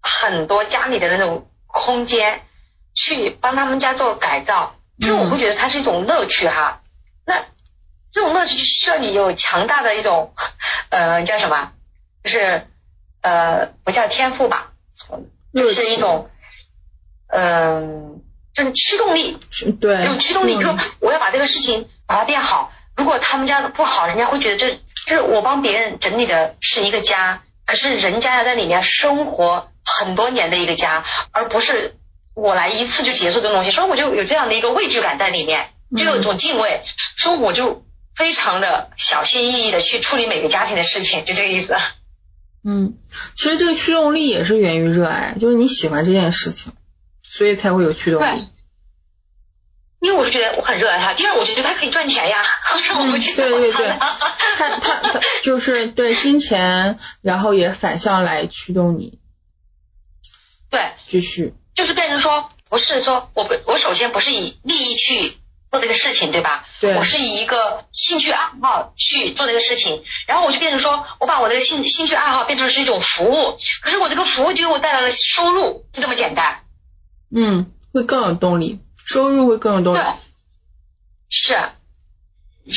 很多家里的那种空间，去帮他们家做改造，因为我会觉得它是一种乐趣哈。那这种乐趣就需要你有强大的一种呃叫什么，就是呃不叫天赋吧，就是一种嗯。就是驱动力，对，有驱动力，就我要把这个事情把它变好。如果他们家不好，人家会觉得这就是我帮别人整理的是一个家，可是人家要在里面生活很多年的一个家，而不是我来一次就结束这个东西。所以我就有这样的一个畏惧感在里面，就有一种敬畏，所以我就非常的小心翼翼的去处理每个家庭的事情，就这个意思。嗯，其实这个驱动力也是源于热爱，就是你喜欢这件事情。所以才会有驱动力。因为我是觉得我很热爱它。第二，我就觉得它可以赚钱呀，让 我们去对对对，他他他就是对金钱，然后也反向来驱动你。对，继续。就是变成说，不是说我不，我首先不是以利益去做这个事情，对吧？对。我是以一个兴趣爱好去做这个事情，然后我就变成说我把我这个兴兴趣爱好变成是一种服务，可是我这个服务就给我带来了收入，就这么简单。嗯，会更有动力，收入会更有动力。对是，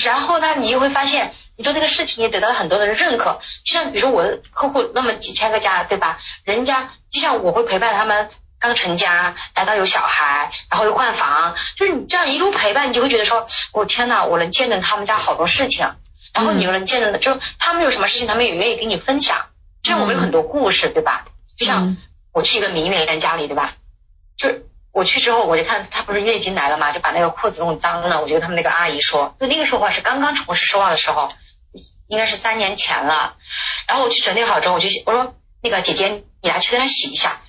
然后呢，你又会发现，你做这个事情也得到了很多的认可。就像比如说我的客户那么几千个家，对吧？人家就像我会陪伴他们刚成家，来到有小孩，然后又换房，就是你这样一路陪伴，你就会觉得说，我天呐，我能见证他们家好多事情，然后你又能见证的，就他们有什么事情，他们也愿意跟你分享。这样我们有很多故事，对吧？就像我去一个名人家里，对吧？就我去之后，我就看他不是月经来了嘛，就把那个裤子弄脏了。我觉得他们那个阿姨说，就那个时候是刚刚从事收纳的时候，应该是三年前了。然后我去整理好之后，我就我说那个姐姐，你来去给他洗一下。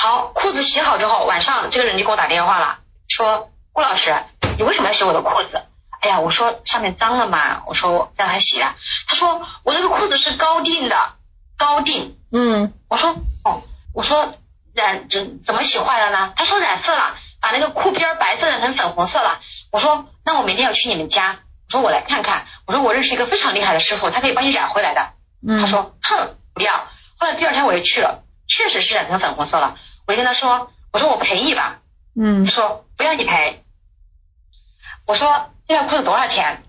好，裤子洗好之后，晚上这个人就给我打电话了，说顾老师，你为什么要洗我的裤子？哎呀，我说上面脏了嘛，我说让他洗。他说我那个裤子是高定的，高定。嗯，我说哦，我说。染怎怎么洗坏了呢？他说染色了，把那个裤边白色染成粉红色了。我说那我明天要去你们家，我说我来看看。我说我认识一个非常厉害的师傅，他可以帮你染回来的。他说哼不要。后来第二天我又去了，确实是染成粉红色了。我就跟他说，我说我赔你吧。嗯。他说不要你赔。我说这条裤子多少钱？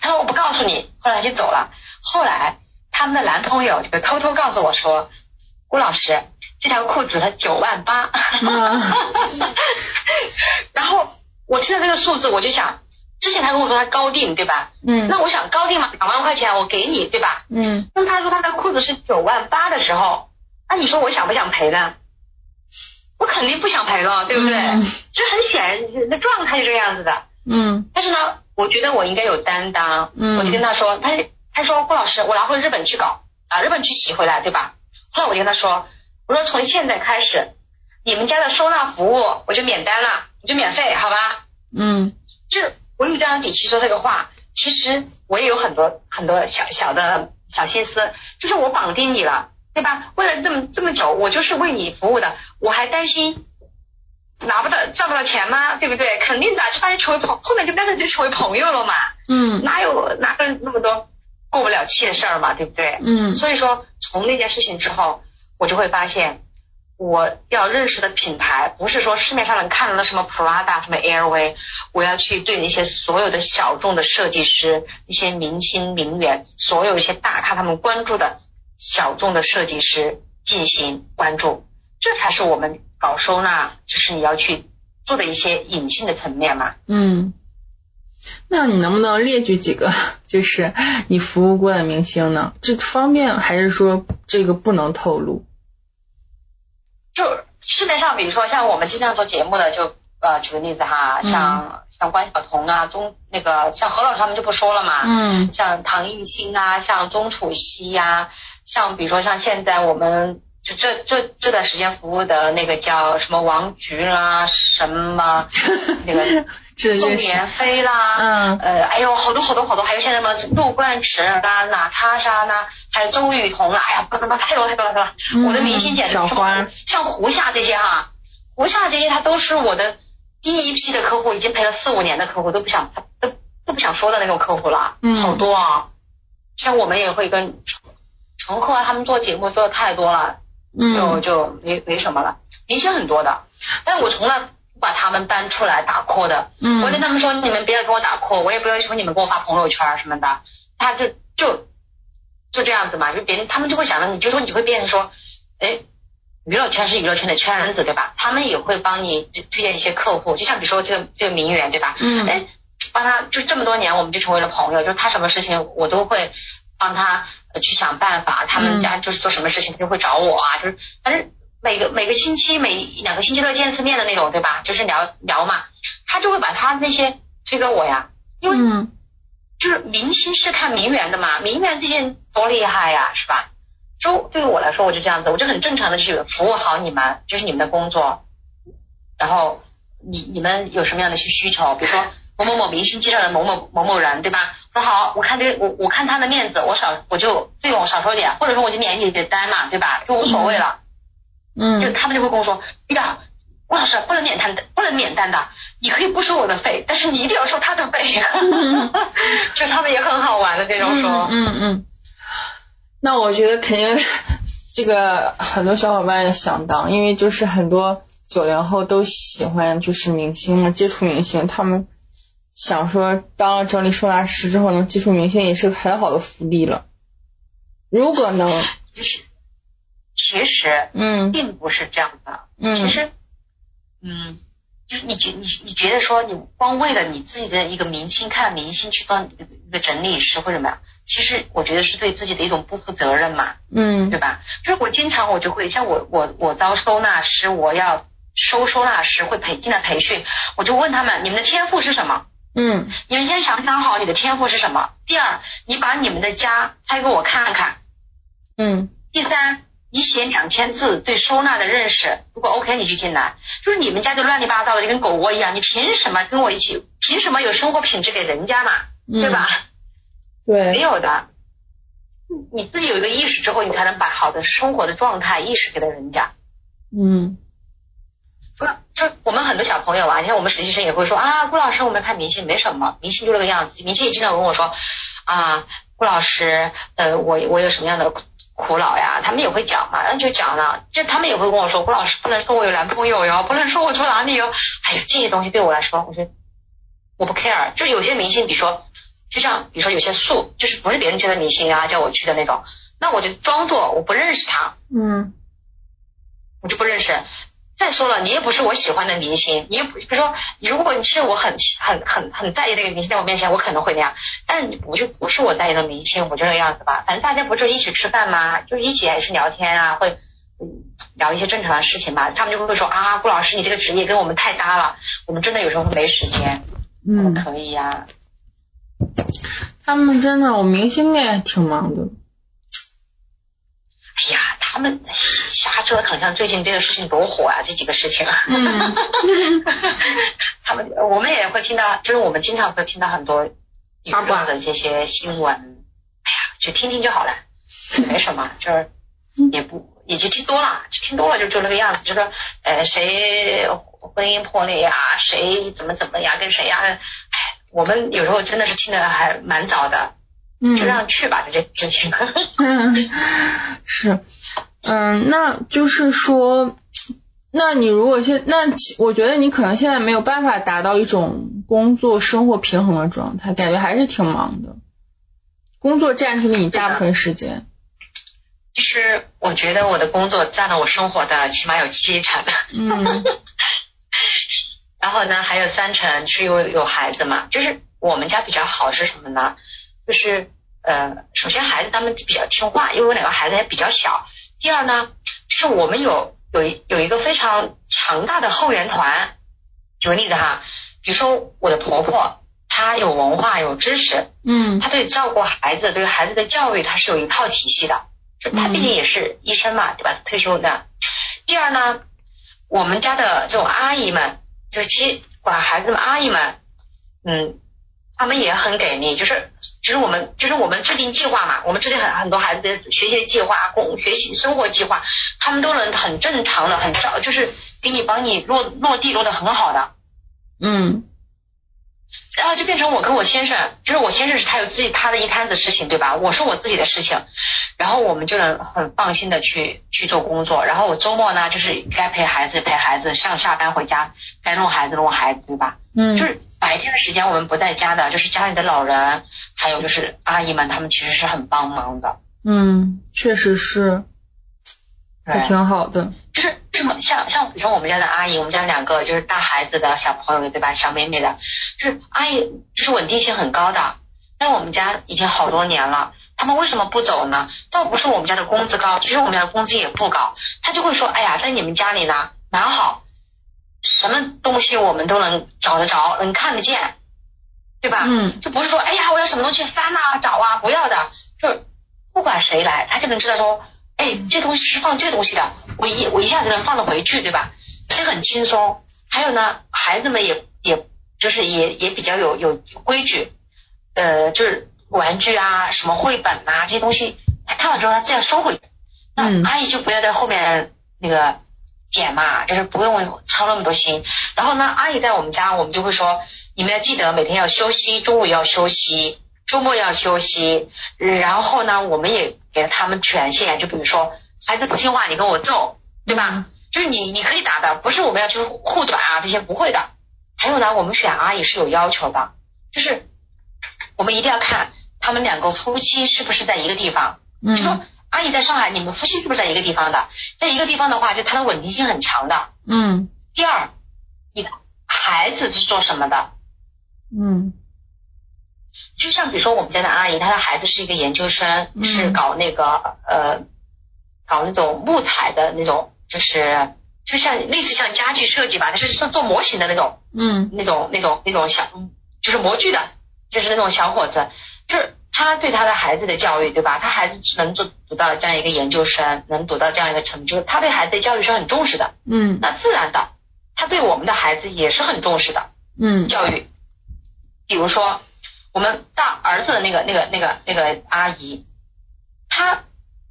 他说我不告诉你。后来他就走了。后来他们的男朋友就偷偷告诉我说，郭老师。这条裤子它九万八，然后我听到这个数字，我就想，之前他跟我说他高定，对吧？嗯。那我想高定嘛，两万块钱我给你，对吧？嗯。当他说他的裤子是九万八的时候，那你说我想不想赔呢？我肯定不想赔了，对不对？这很显然，那状态就这样子的。嗯。但是呢，我觉得我应该有担当。嗯。我就跟他说，他他说郭老师，我拿回日本去搞，啊，日本去洗回来，对吧？后来我就跟他说。我说从现在开始，你们家的收纳服务我就免单了，我就免费，好吧？嗯，就我有这样底气说这个话，其实我也有很多很多小小的小心思，就是我绑定你了，对吧？为了这么这么久，我就是为你服务的，我还担心拿不到赚不到钱吗？对不对？肯定的，就发现成为朋，后面就干脆就成为朋友了嘛。嗯，哪有哪有那么多过不了气的事儿嘛，对不对？嗯，所以说从那件事情之后。我就会发现，我要认识的品牌不是说市面上能看到的什么 Prada、什么 LV，我要去对那些所有的小众的设计师、一些明星名媛、所有一些大咖他们关注的小众的设计师进行关注，这才是我们搞收纳，就是你要去做的一些隐性的层面嘛。嗯，那你能不能列举几个，就是你服务过的明星呢？这方便还是说？这个不能透露。就市面上，比如说像我们经常做节目的，就呃举个例子哈，像像关晓彤啊，钟那个像何老师他们就不说了嘛，嗯像唐艺昕啊，像钟楚曦呀、像比如说像现在我们就这这这段时间服务的那个叫什么王菊啦，什么 那个宋妍霏啦，嗯呃，哎呦，好多好多好多，还有现在什么陆冠池啦、娜塔莎啦，还有周雨彤啦，哎呀，不不不，太多太多太多了。嗯我的明星简直小花像胡夏这些哈、胡夏这些他都是我的第一批的客户，已经陪了四五年的客户，都不想都都不想说的那种客户了，嗯好多啊。像我们也会跟陈赫啊他们做节目做的太多了，就嗯就没没什么了，明星很多的，但是我从来不把他们搬出来打 call 的。嗯我跟他们说，你们不要给我打 call，我也不要求你们给我发朋友圈什么的，他就就就这样子嘛，就别人他们就会想着，你就说你会变成说，哎，娱乐圈是娱乐圈的圈子对吧？他们也会帮你推推荐一些客户，就像比如说这个这个名媛对吧？嗯哎，帮他就这么多年，我们就成为了朋友，就是他什么事情我都会帮他呃去想办法，他们家就是做什么事情他就会找我啊，就是反正每个每个星期每两个星期都要见一次面的那种，对吧？就是聊聊嘛，他就会把他那些推给我呀，因为嗯就是明星是看名媛的嘛，名媛这些人多厉害呀，是吧？就对于我来说，我就这样子，我就很正常的去服务好你们，就是你们的工作。然后你你们有什么样的一些需求，比如说某某某明星介绍的某某某某人，对吧？说好，我看这我我看他的面子，我少我就费用少收点，或者说我就免你的单嘛，对吧？就无所谓了。嗯就嗯他们就会跟我说，哎呀，郭老师不能免单的，不能免单的，你可以不收我的费，但是你一定要收他的费。就他们也很好玩的这种说，嗯嗯嗯，那我觉得肯定 这个很多小伙伴也想当，因为就是很多九零后都喜欢就是明星嘛，接触明星，他们想说当了整理收纳师之后能接触明星也是个很好的福利了。如果能，就是其实嗯并不是这样的，嗯其实，嗯，就是你觉你你觉得说你光为了你自己的一个明星看明星去当一个整理师或者怎么样，其实我觉得是对自己的一种不负责任嘛。嗯对吧？就是我经常我就会像我我我招收纳师，我要收收纳师会培进来培训，我就问他们你们的天赋是什么？嗯你们先想想好你的天赋是什么。第二，你把你们的家拍给我看看。嗯第三，你写两千字对收纳的认识，如果 OK 你就进来。就是你们家就乱七八糟的，就跟狗窝一样，你凭什么跟我一起？凭什么有生活品质给人家嘛？嗯，对吧？对没，有的。你自己有一个意识之后，你才能把好的生活的状态意识给到人家。嗯不是，就我们很多小朋友啊，你看我们实习生也会说啊，顾老师，我们看明星没什么，明星就这个样子。明星也经常跟我说啊，顾老师，呃，我我有什么样的苦苦恼呀？他们也会讲嘛，那就讲了，就他们也会跟我说，顾老师不能说我有男朋友哟，不能说我住哪里哟。哎呀，这些东西对我来说，我觉得我不 care。就有些明星，比如说，就像比如说有些素，就是不是别人介绍明星啊，叫我去的那种，那我就装作我不认识他，嗯我就不认识。再说了，你也不是我喜欢的明星，你也不，比如说，如果你是我很很很很在意这个明星在我面前，我可能会那样，但是你不就不是我在意的明星，我就那个样子吧。反正大家不就一起吃饭吗？就一起还是聊天啊，会嗯聊一些正常的事情吧。他们就会说啊，顾老师你这个职业跟我们太搭了，我们真的有时候会没时间。嗯，可以呀、他们真的，我明星也挺忙的。哎呀，他们瞎折腾，像最近这个事情多火啊，这几个事情。嗯 他们我们也会听到，就是我们经常会听到很多娱八卦的这些新闻。哎呀，就听听就好了，没什么，就是也不也就听多了，就听多了就就那个样子，就说呃谁婚姻破裂呀、谁怎么怎么呀，跟谁呀、哎，我们有时候真的是听的还蛮早的，嗯，就让去吧，这这事情。嗯，是，嗯，那就是说，那你如果现那我觉得你可能现在没有办法达到一种工作生活平衡的状态，感觉还是挺忙的，工作占据了你大部分时间。其实我觉得我的工作占了我生活的起码有七成，嗯 然后呢还有三成是因为有孩子嘛。就是我们家比较好是什么呢？就是呃，首先孩子他们比较听话，因为我两个孩子也比较小。第二呢，是我们有有有一个非常强大的后援团。举个例子哈，比如说我的婆婆，她有文化有知识，嗯，她对照顾孩子对孩子的教育，她是有一套体系的。就她毕竟也是医生嘛，对吧？退休的。第二呢，我们家的这种阿姨们，就是接管孩子们阿姨们，嗯，他们也很给力，就是就是我们就是我们制定计划嘛，我们制定很很多孩子的学习计划、工学习生活计划，他们都能很正常的、很照，就是给你帮你落落地落的很好的。嗯，然后就变成我跟我先生，就是我先生是他有自己他的一摊子事情，对吧？我是我自己的事情，然后我们就能很放心的去去做工作。然后我周末呢，就是该陪孩子陪孩子，上下班回家该弄孩子弄孩子，对吧？嗯，就是白天的时间我们不在家的，就是家里的老人，还有就是阿姨们，他们其实是很帮忙的。嗯，确实是，还，挺好的。就是这 么像像比如说我们家的阿姨，我们家两个就是带孩子的小朋友对吧，小妹妹的，就是阿姨就是稳定性很高的，在我们家已经好多年了。他们为什么不走呢？倒不是我们家的工资高，其实我们家的工资也不高。他就会说，哎呀，在你们家里呢蛮好，什么东西我们都能找得着，能看得见，对吧？嗯就不是说，哎呀，我要什么东西翻啊找啊，不要的，就是不管谁来，他就能知道说，哎，这东西是放这个东西的，我一我一下子能放得回去，对吧？这很轻松。还有呢，孩子们也也就是也也比较有有规矩，呃，就是玩具啊、什么绘本啊这些东西，他看了之后他自然收回去。嗯那阿姨就不要在后面那个捡嘛，就是不用操那么多心。然后呢，阿姨在我们家，我们就会说，你们要记得每天要休息，中午要休息，周末要休息。然后呢，我们也给了他们权限，就比如说孩子不听话，你跟我揍，对吧？嗯就是你你可以打的，不是我们要去护短啊，这些不会的。还有呢，我们选阿姨是有要求的，就是我们一定要看他们两个夫妻是不是在一个地方。就说嗯阿姨在上海，你们夫妻是不是在一个地方的？在一个地方的话，就它的稳定性很强的。嗯第二，你的孩子是做什么的？嗯就像比如说我们家的阿姨，她的孩子是一个研究生，嗯是搞那个呃，搞那种木材的那种，就是就像类似像家具设计吧，她是做做模型的那种。嗯那种那种那种小，就是模具的，就是那种小伙子，就是他对他的孩子的教育，对吧？他孩子能做读到这样一个研究生，能读到这样一个成就，他对孩子的教育是很重视的。嗯那自然的，他对我们的孩子也是很重视的嗯教育。比如说，我们大儿子的那个那个那个那个阿姨，她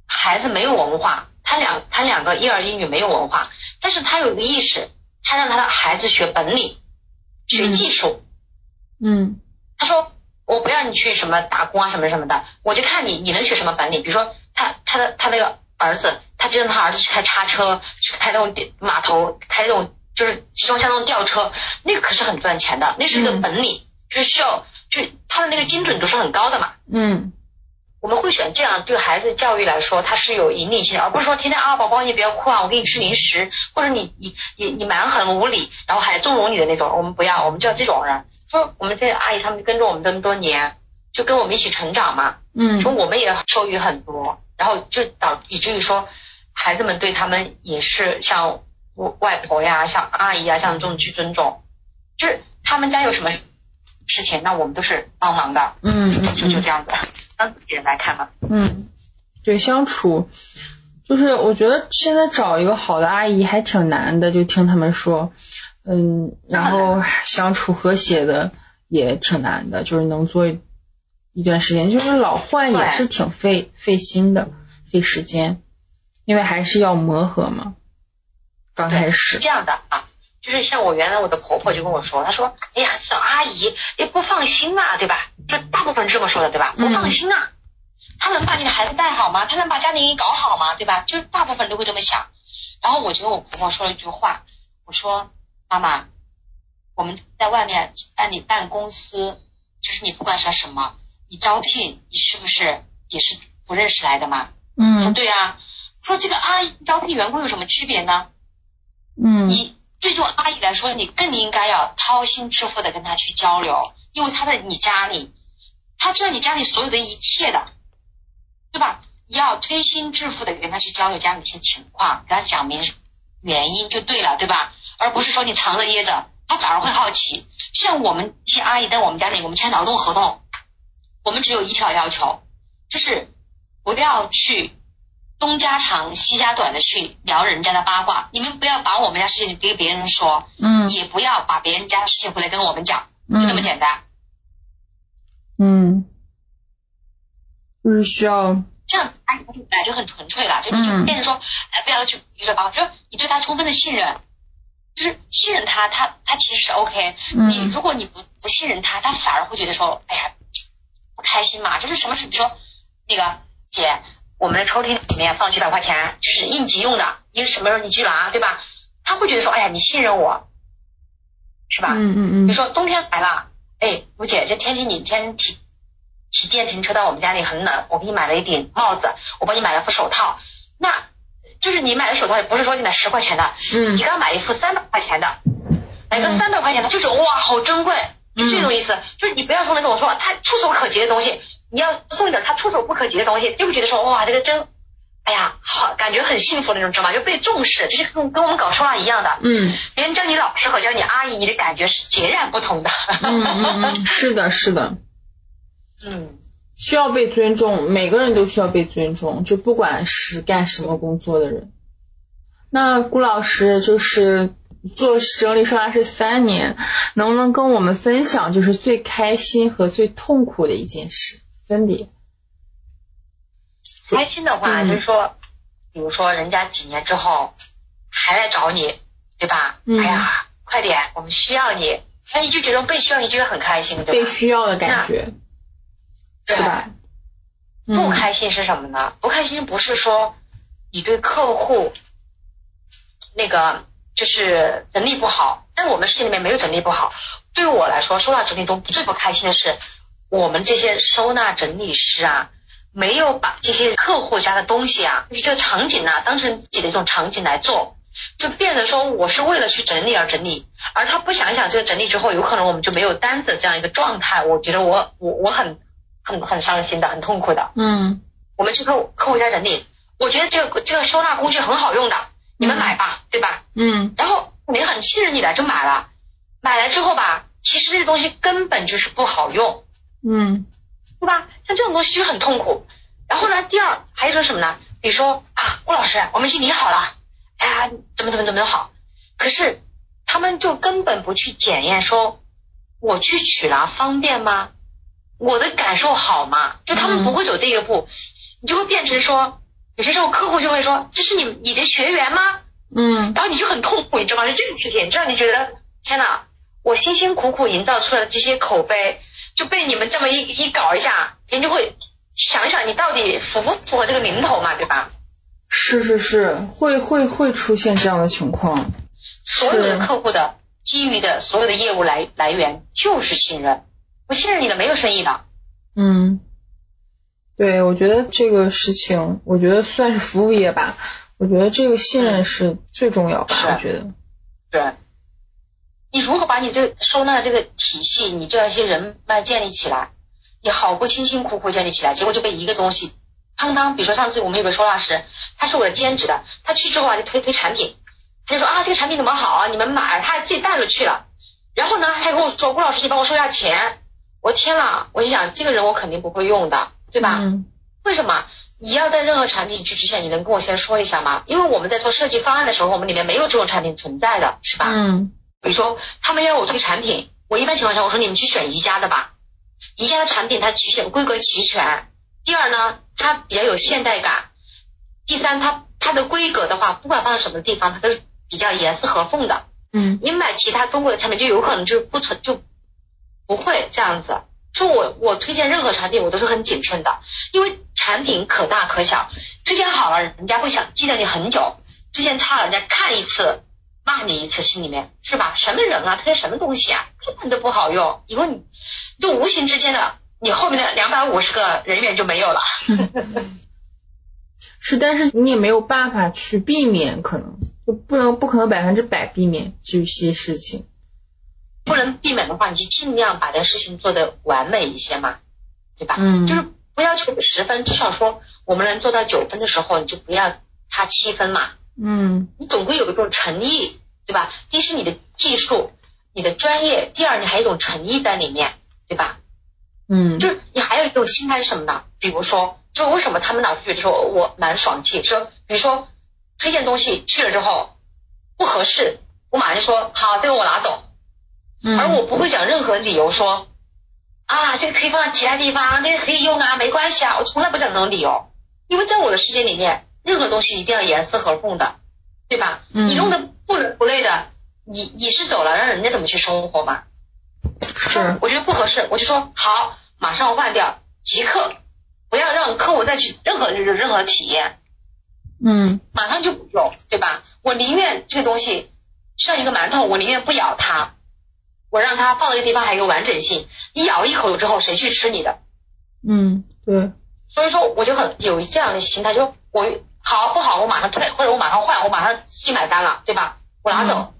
孩子没有文化，他两他两个一儿一女没有文化，但是他有一个意识，他让他的孩子学本领，学技术。嗯他说我不要你去什么打工啊什么什么的，我就看你你能学什么本领。比如说他他的他那个儿子，他就让他儿子去开叉车，去开那种电码头，开那种就是集装箱那种吊车，那个可是很赚钱的，那是一个嗯本领，就是需要就他的那个精准度是很高的嘛。嗯我们会选这样对孩子教育来说，它是有引领性的，而不是说天天啊宝宝你不要哭啊，我给你吃零食，或者你你你你蛮横无理，然后还纵容你的那种，我们不要，我们就要这种人。说我们这些阿姨他们跟着我们这么多年，就跟我们一起成长嘛，嗯。说我们也受益很多，然后就导以至于说孩子们对他们也是像外婆呀、像阿姨呀像这种去尊重，就是他们家有什么事情，那我们都是帮忙的，嗯就就这样子，当自己人来看嘛。嗯，对，相处。就是我觉得现在找一个好的阿姨还挺难的，就听他们说，嗯，然后相处和谐的也挺难的，就是能做一段时间，就是老换也是挺费费心的，费时间，因为还是要磨合嘛，刚开始是始，这样的啊，就是像我原来我的婆婆就跟我说，她说，哎呀，小阿姨也不放心啊，对吧？就大部分这么说的，对吧？不嗯放心啊，她能把你的孩子带好吗？她能把家庭搞好吗？对吧？就是大部分都会这么想。然后我就跟我婆婆说了一句话，我说妈妈，我们在外面办理办公司，就是你不管是什么，你招聘，你是不是也是不认识来的嘛？嗯对啊。说这个阿姨招聘员工有什么区别呢？嗯你对做阿姨来说，你更应该要掏心置腹的跟她去交流，因为她在你家里，她知道你家里所有的一切的，对吧？要推心置腹的跟她去交流家里一些情况，给她讲明原因就对了，对吧？而不是说你藏着掖着，他反而会好奇。就像我们一些阿姨在我们家里，我们签劳动合同，我们只有一条要求，就是不要去东家长西家短的去聊人家的八卦。你们不要把我们家事情给别人说，嗯也不要把别人家的事情回来跟我们讲，就这么简单。嗯，就是需要这样阿姨就本来就很纯粹了，就嗯就变成说，哎，不要去娱乐八卦，就是你对他充分的信任，就是信任他，他他其实是 OK。你嗯如果你不不信任他，他反而会觉得说，哎呀，不开心嘛。就是什么事，比如说那个姐，我们的抽屉里面放几百块钱，就是应急用的，因为什么时候你去拿，对吧？他会觉得说，哎呀，你信任我，是吧？嗯嗯嗯你说冬天来了，哎，吴姐，这天气你天提提电瓶车到我们家里很冷，我给你买了一顶帽子，我帮你买了副手套，那就是你买的手套也不是说你买十块钱的，嗯你刚买一副三百块钱的，买个三百块钱的，就是哇，好珍贵，就这种意思，就是你不要说那种说他触手可及的东西，你要送一点他触手不可及的东西，就会觉得说哇，这个真。哎呀，好，感觉很幸福那种，知道吗？就被重视，就是跟跟我们搞收纳一样的。嗯别人叫你老师和叫你阿姨，你的感觉是截然不同的。嗯嗯嗯，是的，是的，嗯需要被尊重，每个人都需要被尊重，就不管是干什么工作的人。那顾老师就是做整理收纳师三年，能不能跟我们分享就是最开心和最痛苦的一件事分别？开心的话嗯就是说，比如说人家几年之后还来找你，对吧？嗯哎呀，快点，我们需要你，那你就觉得被需要，你就会很开心，对吧被？需要的感觉，对是吧？不嗯开心是什么呢？不开心不是说你对客户那个就是整理不好，但我们事情里面没有整理不好。对我来说，收纳整理中最不开心的是，我们这些收纳整理师啊，没有把这些客户家的东西啊，就是这个场景啊，当成自己的一种场景来做，就变得说我是为了去整理而整理，而他不想想这个整理之后，有可能我们就没有单子这样一个状态。我觉得我我我很很很伤心的，很痛苦的。嗯我们去客户客户家整理，我觉得这个这个收纳工具很好用的，你们买吧，对吧？嗯然后你很信任你的就买了，买了之后吧，其实这个东西根本就是不好用，嗯对吧？像这种东西就很痛苦。然后呢，第二还有一种什么呢？比如说啊，郭老师，我们已经理好了，哎呀，怎么怎么怎么好，可是他们就根本不去检验说，我去取拿方便吗？我的感受好吗？就他们不会走这一步，你就会变成说，有些时候客户就会说，这是你你的学员吗？嗯然后你就很痛苦，你知道吗？就这种事情，就让你觉得天哪，我辛辛苦苦营造出来的这些口碑，就被你们这么一一搞一下，人就会想一想你到底符不符合这个名头嘛，对吧？是是是，会会会出现这样的情况。所有的客户的基于的所有的业务来来源就是信任，不信任你的没有生意的。嗯，对，我觉得这个事情，我觉得算是服务业吧。我觉得这个信任是最重要的，我觉得。对，你如何把你这收纳这个体系，你这样一些人脉建立起来，你好不辛辛苦苦建立起来，结果就被一个东西，汤汤，比如说上次我们有个收纳师，他是我的兼职的，他去之后啊就推推产品，他就说啊这个产品怎么好啊，你们买，他还自己带着去了，然后呢他还跟我说郭老师你帮我收下钱，我天呐，我就想这个人我肯定不会用的，对吧？嗯为什么？你要带任何产品去之前，你能跟我先说一下吗？因为我们在做设计方案的时候，我们里面没有这种产品存在的，是吧？嗯比如说，他们要我推产品，我一般情况下我说你们去选宜家的吧，宜家的产品它齐全规格齐全。第二呢，它比较有现代感。第三，它它的规格的话，不管放在什么地方，它都是比较严丝合缝的。嗯你买其他中国的产品，就有可能就不存就不会这样子。就我我推荐任何产品，我都是很谨慎的，因为产品可大可小，推荐好了，人家会想记得你很久；推荐差了，人家看一次骂你一次，心里面是吧？什么人啊，推荐什么东西啊，根本都不好用。以后你就无形之间的，你后面的两百五十个人员就没有了。是，但是你也没有办法去避免，可能就不能不可能百分之百避免这些事情。不能避免的话，你就尽量把这事情做得完美一些嘛，对吧？嗯就是不要求十分，至少说我们能做到九分的时候，你就不要差七分嘛。嗯你总归有一种诚意，对吧？第一是你的技术、你的专业，第二你还有一种诚意在里面，对吧？嗯就是你还有一种心态是什么呢？比如说，就为什么他们老是觉得说我蛮爽气，说比如说推荐东西去了之后不合适，我马上就说好，这个我拿走，嗯，而我不会讲任何理由说啊，这个可以放在其他地方，这个可以用啊，没关系啊，我从来不讲这种理由，因为在我的世界里面，任何东西一定要严丝合缝的，对吧？嗯你弄得不伦不类的，你你是走了，让人家怎么去生活嘛？是我觉得不合适，我就说好，马上换掉，即刻，不要让客户再去任何任何体验，嗯马上就不用，对吧？我宁愿这个东西像一个馒头，我宁愿不咬它，我让它放那个地方还有一个完整性。你咬一口之后，谁去吃你的？嗯对所以说，我就很有这样的心态，就我好不好，我马上退，或者我马上换，我马上新买单了，对吧？我拿走。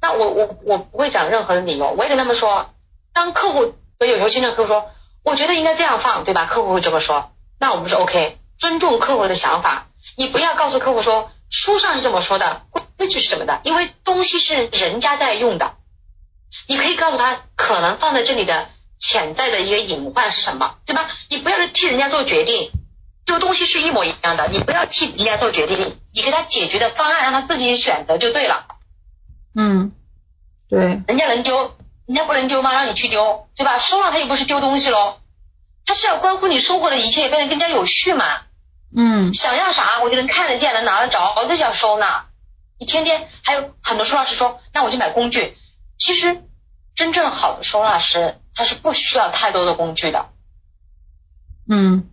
那我我我不会讲任何的理由，我也跟他们说，当客户，我有时候经常客户说，我觉得应该这样放，对吧？客户会这么说，那我们说 OK，尊重客户的想法，你不要告诉客户说书上是这么说的，规矩是什么的，因为东西是人家在用的，你可以告诉他可能放在这里的潜在的一个隐患是什么，对吧？你不要替人家做决定，这个东西是一模一样的，你不要替人家做决定，你给他解决的方案让他自己选择就对了。嗯对人家能丢，人家不能丢吗？让你去丢，对吧？收了他又不是丢东西喽，他是要关乎你生活的一切变得更加有序嘛。嗯想要啥我就能看得见，能拿得着，我就想收纳。你天天还有很多收纳师说，那我就买工具。其实真正好的收纳师，他是不需要太多的工具的，嗯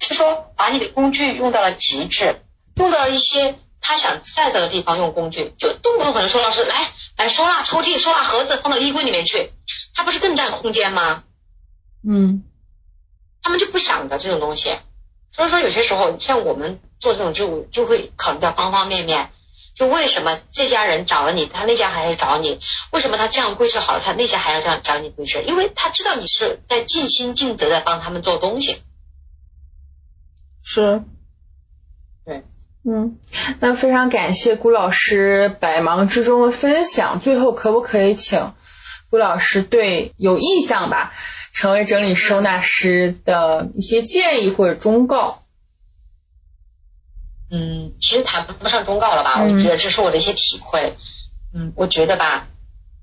是说把你的工具用到了极致，用到了一些他想在的地方用工具，就动不动可能收纳师来来收纳抽屉、收纳盒子放到衣柜里面去，他不是更占空间吗？嗯他们就不想的这种东西。所以说有些时候像我们做这种就就会考虑到方方面面，就为什么这家人找了你，他那家还要找你？为什么他这样归置好了，他那家还要这样找你归置？因为他知道你是在尽心尽责的帮他们做东西。是对。嗯，那非常感谢顾老师百忙之中的分享。最后，可不可以请顾老师对有意向吧，成为整理收纳师的一些建议或者忠告？嗯，其实谈不上忠告了吧，嗯我觉得这是我的一些体会。嗯，我觉得吧，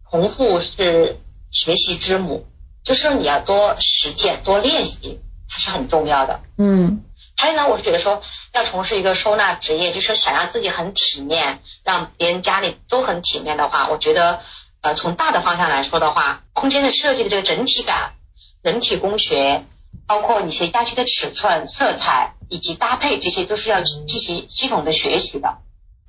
重复是学习之母，就是你要多实践、多练习，它是很重要的。嗯还有呢，我是觉得说要从事一个收纳职业，就是想让自己很体面，让别人家里都很体面的话，我觉得呃从大的方向来说的话，空间的设计的这个整体感、人体工学，包括一些家居的尺寸、色彩以及搭配，这些都是要进行系统的学习的，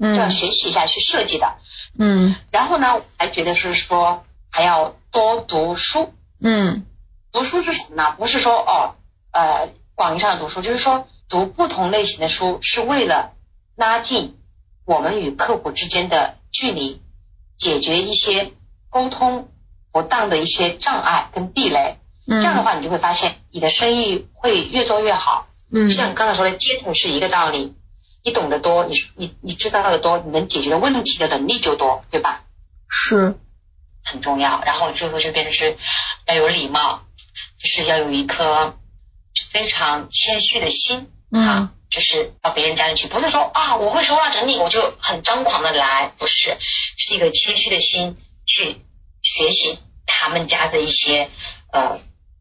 嗯要嗯学习一下去设计的。嗯然后呢，我还觉得是说还要多读书，嗯读书是什么呢？不是说哦，呃，广义上的读书，就是说读不同类型的书，是为了拉近我们与客户之间的距离，解决一些沟通不当的一些障碍跟地雷。这样的嗯话，你就会发现你的生意会越做越好。就像你嗯刚才说的，接触是一个道理。你懂得多，你你你知道的多，你能解决的问题的能力就多，对吧？是很重要。然后最后就变成是要有礼貌，就是要有一颗非常谦虚的心嗯啊，就是到别人家里去，不是说啊我会说话整理我就很张狂的来，不是，是一个谦虚的心去学习他们家的一些呃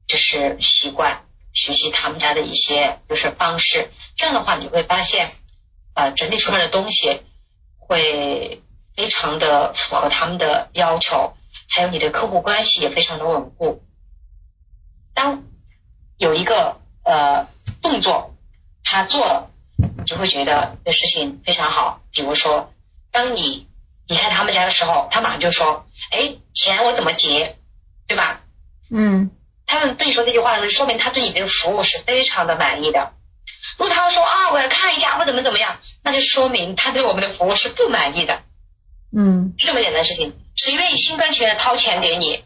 就是习惯，学习他们家的一些就是方式。这样的话，你会发现呃整理出来的东西会非常的符合他们的要求，还有你的客户关系也非常的稳固。当有一个呃动作他做了，你就会觉得这事情非常好。比如说，当你离开他们家的时候，他马上就说：“哎，钱我怎么结？对吧？”嗯他们对你说这句话的时候，说明他对你的服务是非常的满意的。如果他说啊，我要看一下，我怎么怎么样，那就说明他对我们的服务是不满意的。嗯就这么简单的事情，谁愿意心甘情愿的掏钱给你，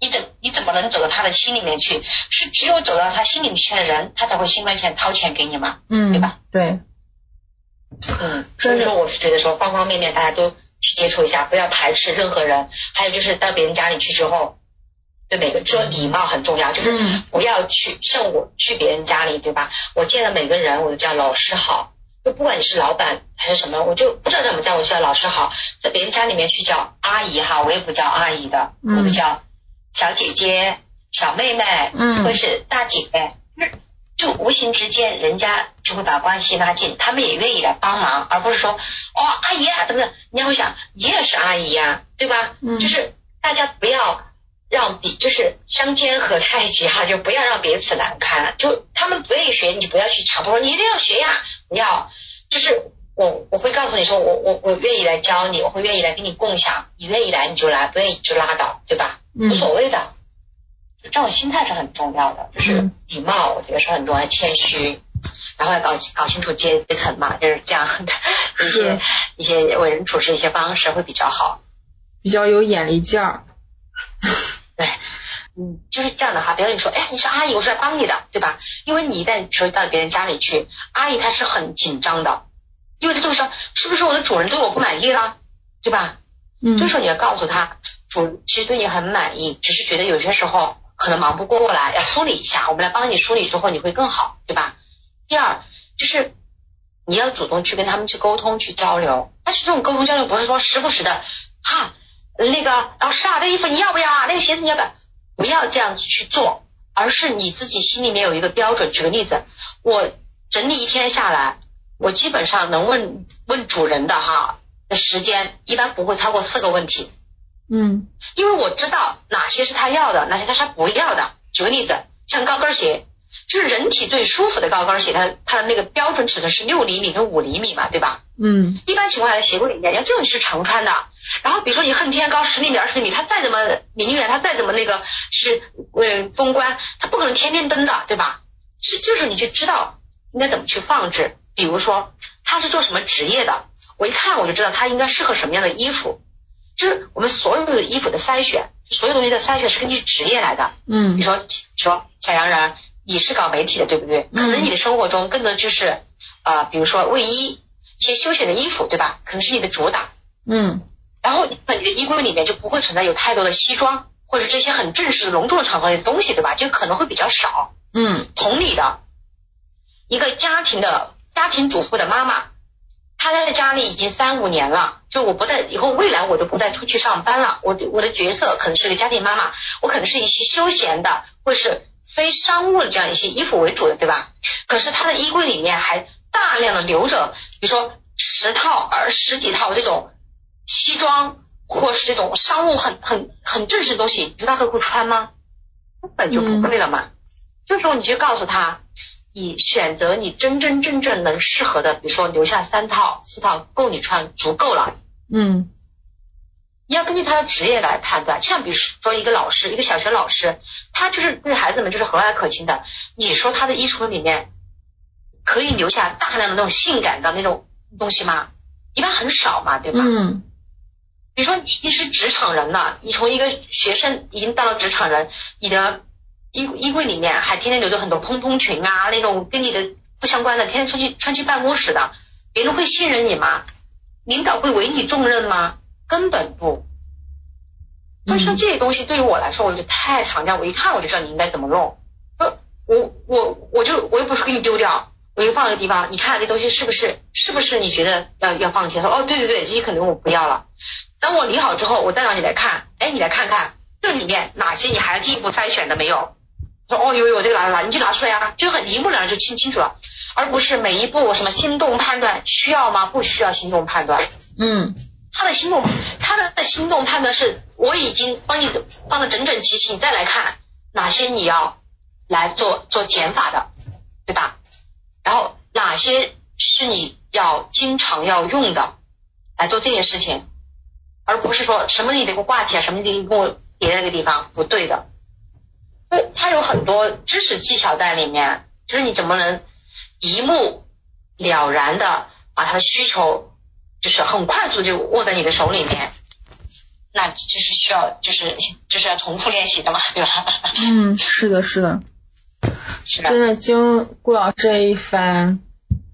你怎你怎么能走到他的心里面去？是只有走到他心里面去的人，他才会心甘情愿掏钱给你嘛，嗯，对吧？对，嗯，所以说我是觉得说方方面面大家都去接触一下，不要排斥任何人。还有就是到别人家里去之后，对每个说礼貌很重要，就是嗯不要去像我去别人家里，对吧？我见了每个人我都叫老师好，就不管你是老板还是什么，我就不知道怎么叫，我就叫老师好。在别人家里面去叫阿姨哈，我也不叫阿姨的，嗯我就叫小姐姐、小妹妹，嗯或者是大姐。就无形之间，人家就会把关系拉近，他们也愿意来帮忙，而不是说哦阿姨啊怎么的，人家会想你也是阿姨呀、对吧？嗯就是大家不要让比就是相煎何太急哈，就不要让彼此难堪。就他们不愿意学，你不要去强迫说你一定要学呀，你要。就是我我会告诉你说，我我我愿意来教你，我会愿意来跟你共享，你愿意来你就来，不愿意就拉倒，对吧？无嗯所谓的。就这种心态是很重要的，就是嗯礼貌，我觉得是很重要，谦虚，然后要搞搞清楚阶层嘛，就是这样的一些一些为人处事一些方式会比较好。比较有眼力劲儿，对，嗯，就是这样的哈。别人说，哎，你是阿姨，我是来帮你的，对吧？因为你一旦说到别人家里去，阿姨她是很紧张的，因为她就会说，是不是我的主人对我不满意了，对吧？嗯这时候你要告诉他，主人其实对你很满意，只是觉得有些时候可能忙不过来，要梳理一下，我们来帮你梳理之后你会更好，对吧？第二就是你要主动去跟他们去沟通去交流，但是这种沟通交流不是说时不时的哈，那个老师啊，这衣服你要不要啊？那个鞋子你要不要？不要这样子去做，而是你自己心里面有一个标准。举个例子，我整理一天下来，我基本上能问问主人的哈的时间，一般不会超过四个问题。嗯因为我知道哪些是他要的，哪些他是他不要的。举个例子，像高跟鞋，就是人体最舒服的高跟鞋，它它的那个标准尺寸是六厘米跟五厘米嘛，对吧？嗯一般情况下，鞋柜里面要这种是常穿的。然后比如说你恨天高十厘米、二十厘米，他再怎么明远，他再怎么那个就是呃公关，他不可能天天登的，对吧？是就是你就知道应该怎么去放置。比如说他是做什么职业的，我一看我就知道他应该适合什么样的衣服。就是我们所有的衣服的筛选，所有东西的筛选是根据职业来的。比嗯如说说小洋人，你是搞媒体的，对不对？可能你的生活中更多就是呃，比如说卫衣，一些休闲的衣服，对吧？可能是你的主打。嗯然后你的衣柜里面就不会存在有太多的西装或者这些很正式的隆重的场合的东西，对吧？就可能会比较少。嗯同理的，一个家庭的家庭主妇的妈妈，她待在家里已经三五年了，就我不再以后未来我都不再出去上班了，我的我的角色可能是个家庭妈妈，我可能是一些休闲的或是非商务的这样一些衣服为主的，对吧？可是她的衣柜里面还大量的留着，比如说十套而十几套这种西装，或是这种商务很很很正式的东西，你知道他会穿吗？根本就不会了嘛。这时候你就告诉他，你选择你真真正正能适合的，比如说留下三套、四套够你穿，足够了。嗯你要根据他的职业来判断，像比如说一个老师，一个小学老师，他就是对孩子们就是和蔼可亲的。你说他的衣橱里面可以留下大量的那种性感的那种东西吗？一般很少嘛，对吧？嗯比如说你你是职场人了，你从一个学生已经到了职场人，你的衣衣柜里面还天天留着很多蓬蓬裙啊，那种跟你的不相关的，天天穿去穿去办公室的，别人会信任你吗？领导会委你重任吗？根本不。所以说这些东西对于我来说，我就太常见，我一看我就知道你应该怎么弄。说我我我就我又不是给你丢掉，我就放一个地方，你看这东西是不是是不是你觉得要要放弃？说哦对对对，这些可能我不要了。等我理好之后，我再让你来看，哎，你来看看这里面哪些你还要进一步筛选的没有？说哦有有这个拿拿，你就拿出来啊，就很一目了然就清清楚了，而不是每一步什么心动判断需要吗？不需要心动判断。嗯他的心动，他的心动判断是我已经帮你放的整整齐齐，你再来看哪些你要来做做减法的，对吧？然后哪些是你要经常要用的，来做这些事情，而不是说什么你得给我挂起来，什么你得给我叠在那个地方，不对的。所以它有很多知识技巧在里面，就是你怎么能一目了然的把他的需求，就是很快速就握在你的手里面。那就是需要就是就是要重复练习的嘛，对吧？嗯，是的，是的。真的经顾老师这一番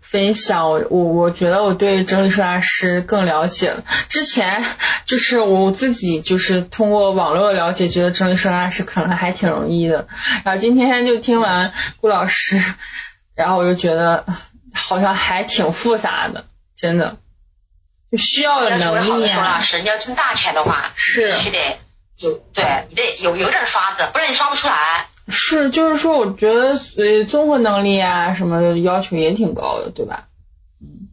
分享，我我我觉得我对整理收纳师更了解了。之前就是我自己就是通过网络了解，觉得整理收纳师可能还挺容易的。然后今天就听完顾老师，然后我就觉得好像还挺复杂的，真的。就需要的能力啊！老师，你要挣大钱的话，是必须得有，对你得有有点刷子，不然你刷不出来。是，就是说，我觉得呃，综合能力啊什么的要求也挺高的，对吧？嗯。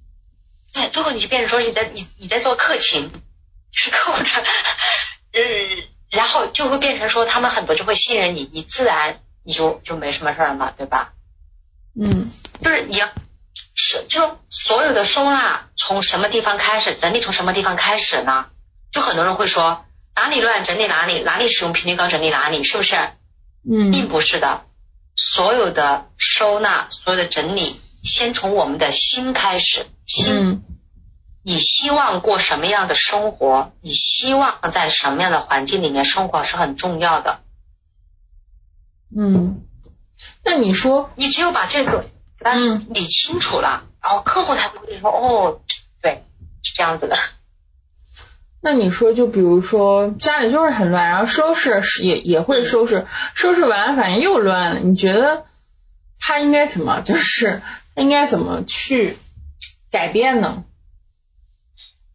哎，最后你就变成说你在你你在做客情，是客户的，嗯，然后就会变成说他们很多就会信任你，你自然你就就没什么事儿了，对吧？嗯。就是你要。是，就所有的收纳从什么地方开始，整理从什么地方开始呢？就很多人会说哪里乱整理哪里，哪里使用频率高整理哪里，是不是？嗯，并不是的，所有的收纳，所有的整理，先从我们的心开始。心，你希望过什么样的生活？你希望在什么样的环境里面生活是很重要的。嗯，那你说，你只有把这个。嗯，理清楚了，然后客户才会说哦，对，是这样子的。那你说，就比如说家里就是很乱，然后收拾也也会收拾，收拾完反正又乱了，你觉得他应该怎么，就是应该怎么去改变呢？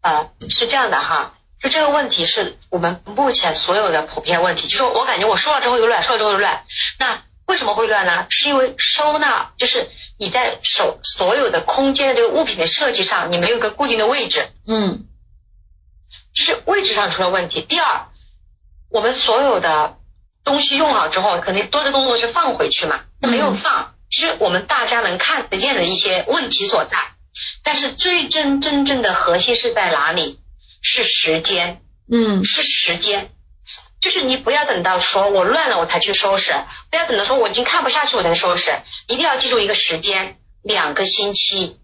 啊，是这样的哈，就这个问题是我们目前所有的普遍问题，就是我感觉我收了之后又乱，收了之后又乱，那。为什么会乱呢？是因为收纳就是你在手所有的空间的这个物品的设计上，你没有一个固定的位置。嗯，就是位置上出了问题。第二，我们所有的东西用好之后，肯定多的动作是放回去嘛，没有放。其实我们大家能看得见的一些问题所在，但是最真真正的核心是在哪里？是时间。嗯，是时间。就是你不要等到说我乱了我才去收拾，不要等到说我已经看不下去我才收拾，一定要记住一个时间，两个星期，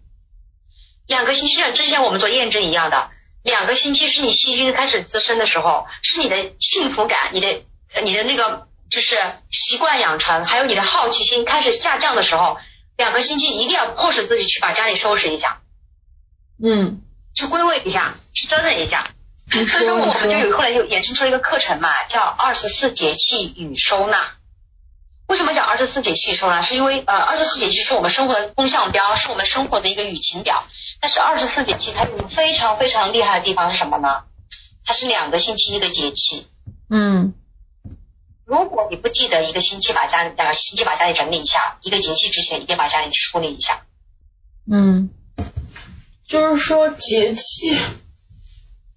两个星期像之前我们做验证一样的，两个星期是你细菌开始滋生的时候，是你的幸福感，你的你的那个就是习惯养成，还有你的好奇心开始下降的时候，两个星期一定要迫使自己去把家里收拾一下，嗯，去归位一下，去折腾一下。所以说，我们就有后来就衍生出了一个课程嘛，叫二十四节气与收纳。为什么讲二十四节气说呢？是因为呃，二十四节气是我们生活的风向标，是我们生活的一个雨晴表。但是二十四节气它有非常非常厉害的地方是什么呢？它是两个星期一个节气。嗯。如果你不记得一个星期把家里两个星期把家里整理一下，一个节气之前一定把家里梳理一下。嗯。就是说节气。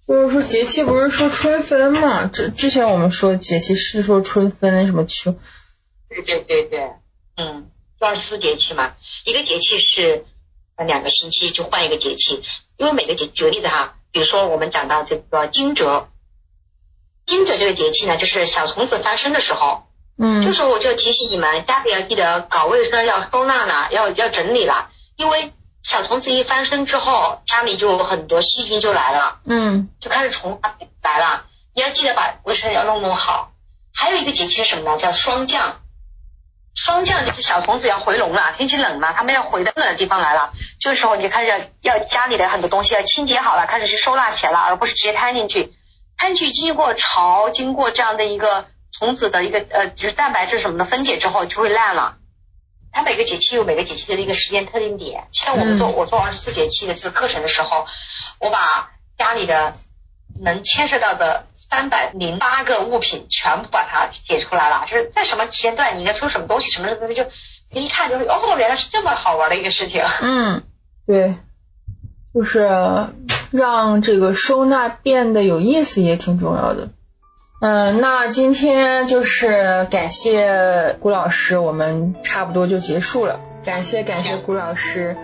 就是说节气不是说春分嘛？之之前我们说节气是说春分什么秋？对对对对，嗯，二十四节气嘛，一个节气是两个星期就换一个节气，因为每个节举个例子哈，比如说我们讲到这个惊蛰，惊蛰这个节气呢，就是小虫子发生的时候，嗯，这时候我就提醒你们，家里要记得搞卫生，要收纳了，要要整理了，因为。小虫子一翻身之后，家里就有很多细菌就来了，嗯，就开始虫来了。你要记得把卫生要弄弄好。还有一个节气是什么呢？叫霜降。霜降就是小虫子要回笼了，天气冷了，它们要回到冷的地方来了。这个时候你就开始要家里的很多东西要清洁好了，开始去收纳起来了，而不是直接摊进去。摊进去经过潮，经过这样的一个虫子的一个呃，就是蛋白质什么的分解之后，就会烂了。它每个节气有每个节气的一个时间特定点，像我们做我做二十四节气的这个课程的时候，我把家里的能牵涉到的三百零八个物品全部把它解出来了，就是在什么时间段你应该出什么东西，什么东西就一看就哦，原来是这么好玩的一个事情。嗯，对，就是让这个收纳变得有意思也挺重要的。嗯，那今天就是感谢谷老师，我们差不多就结束了。感谢感谢谷老师。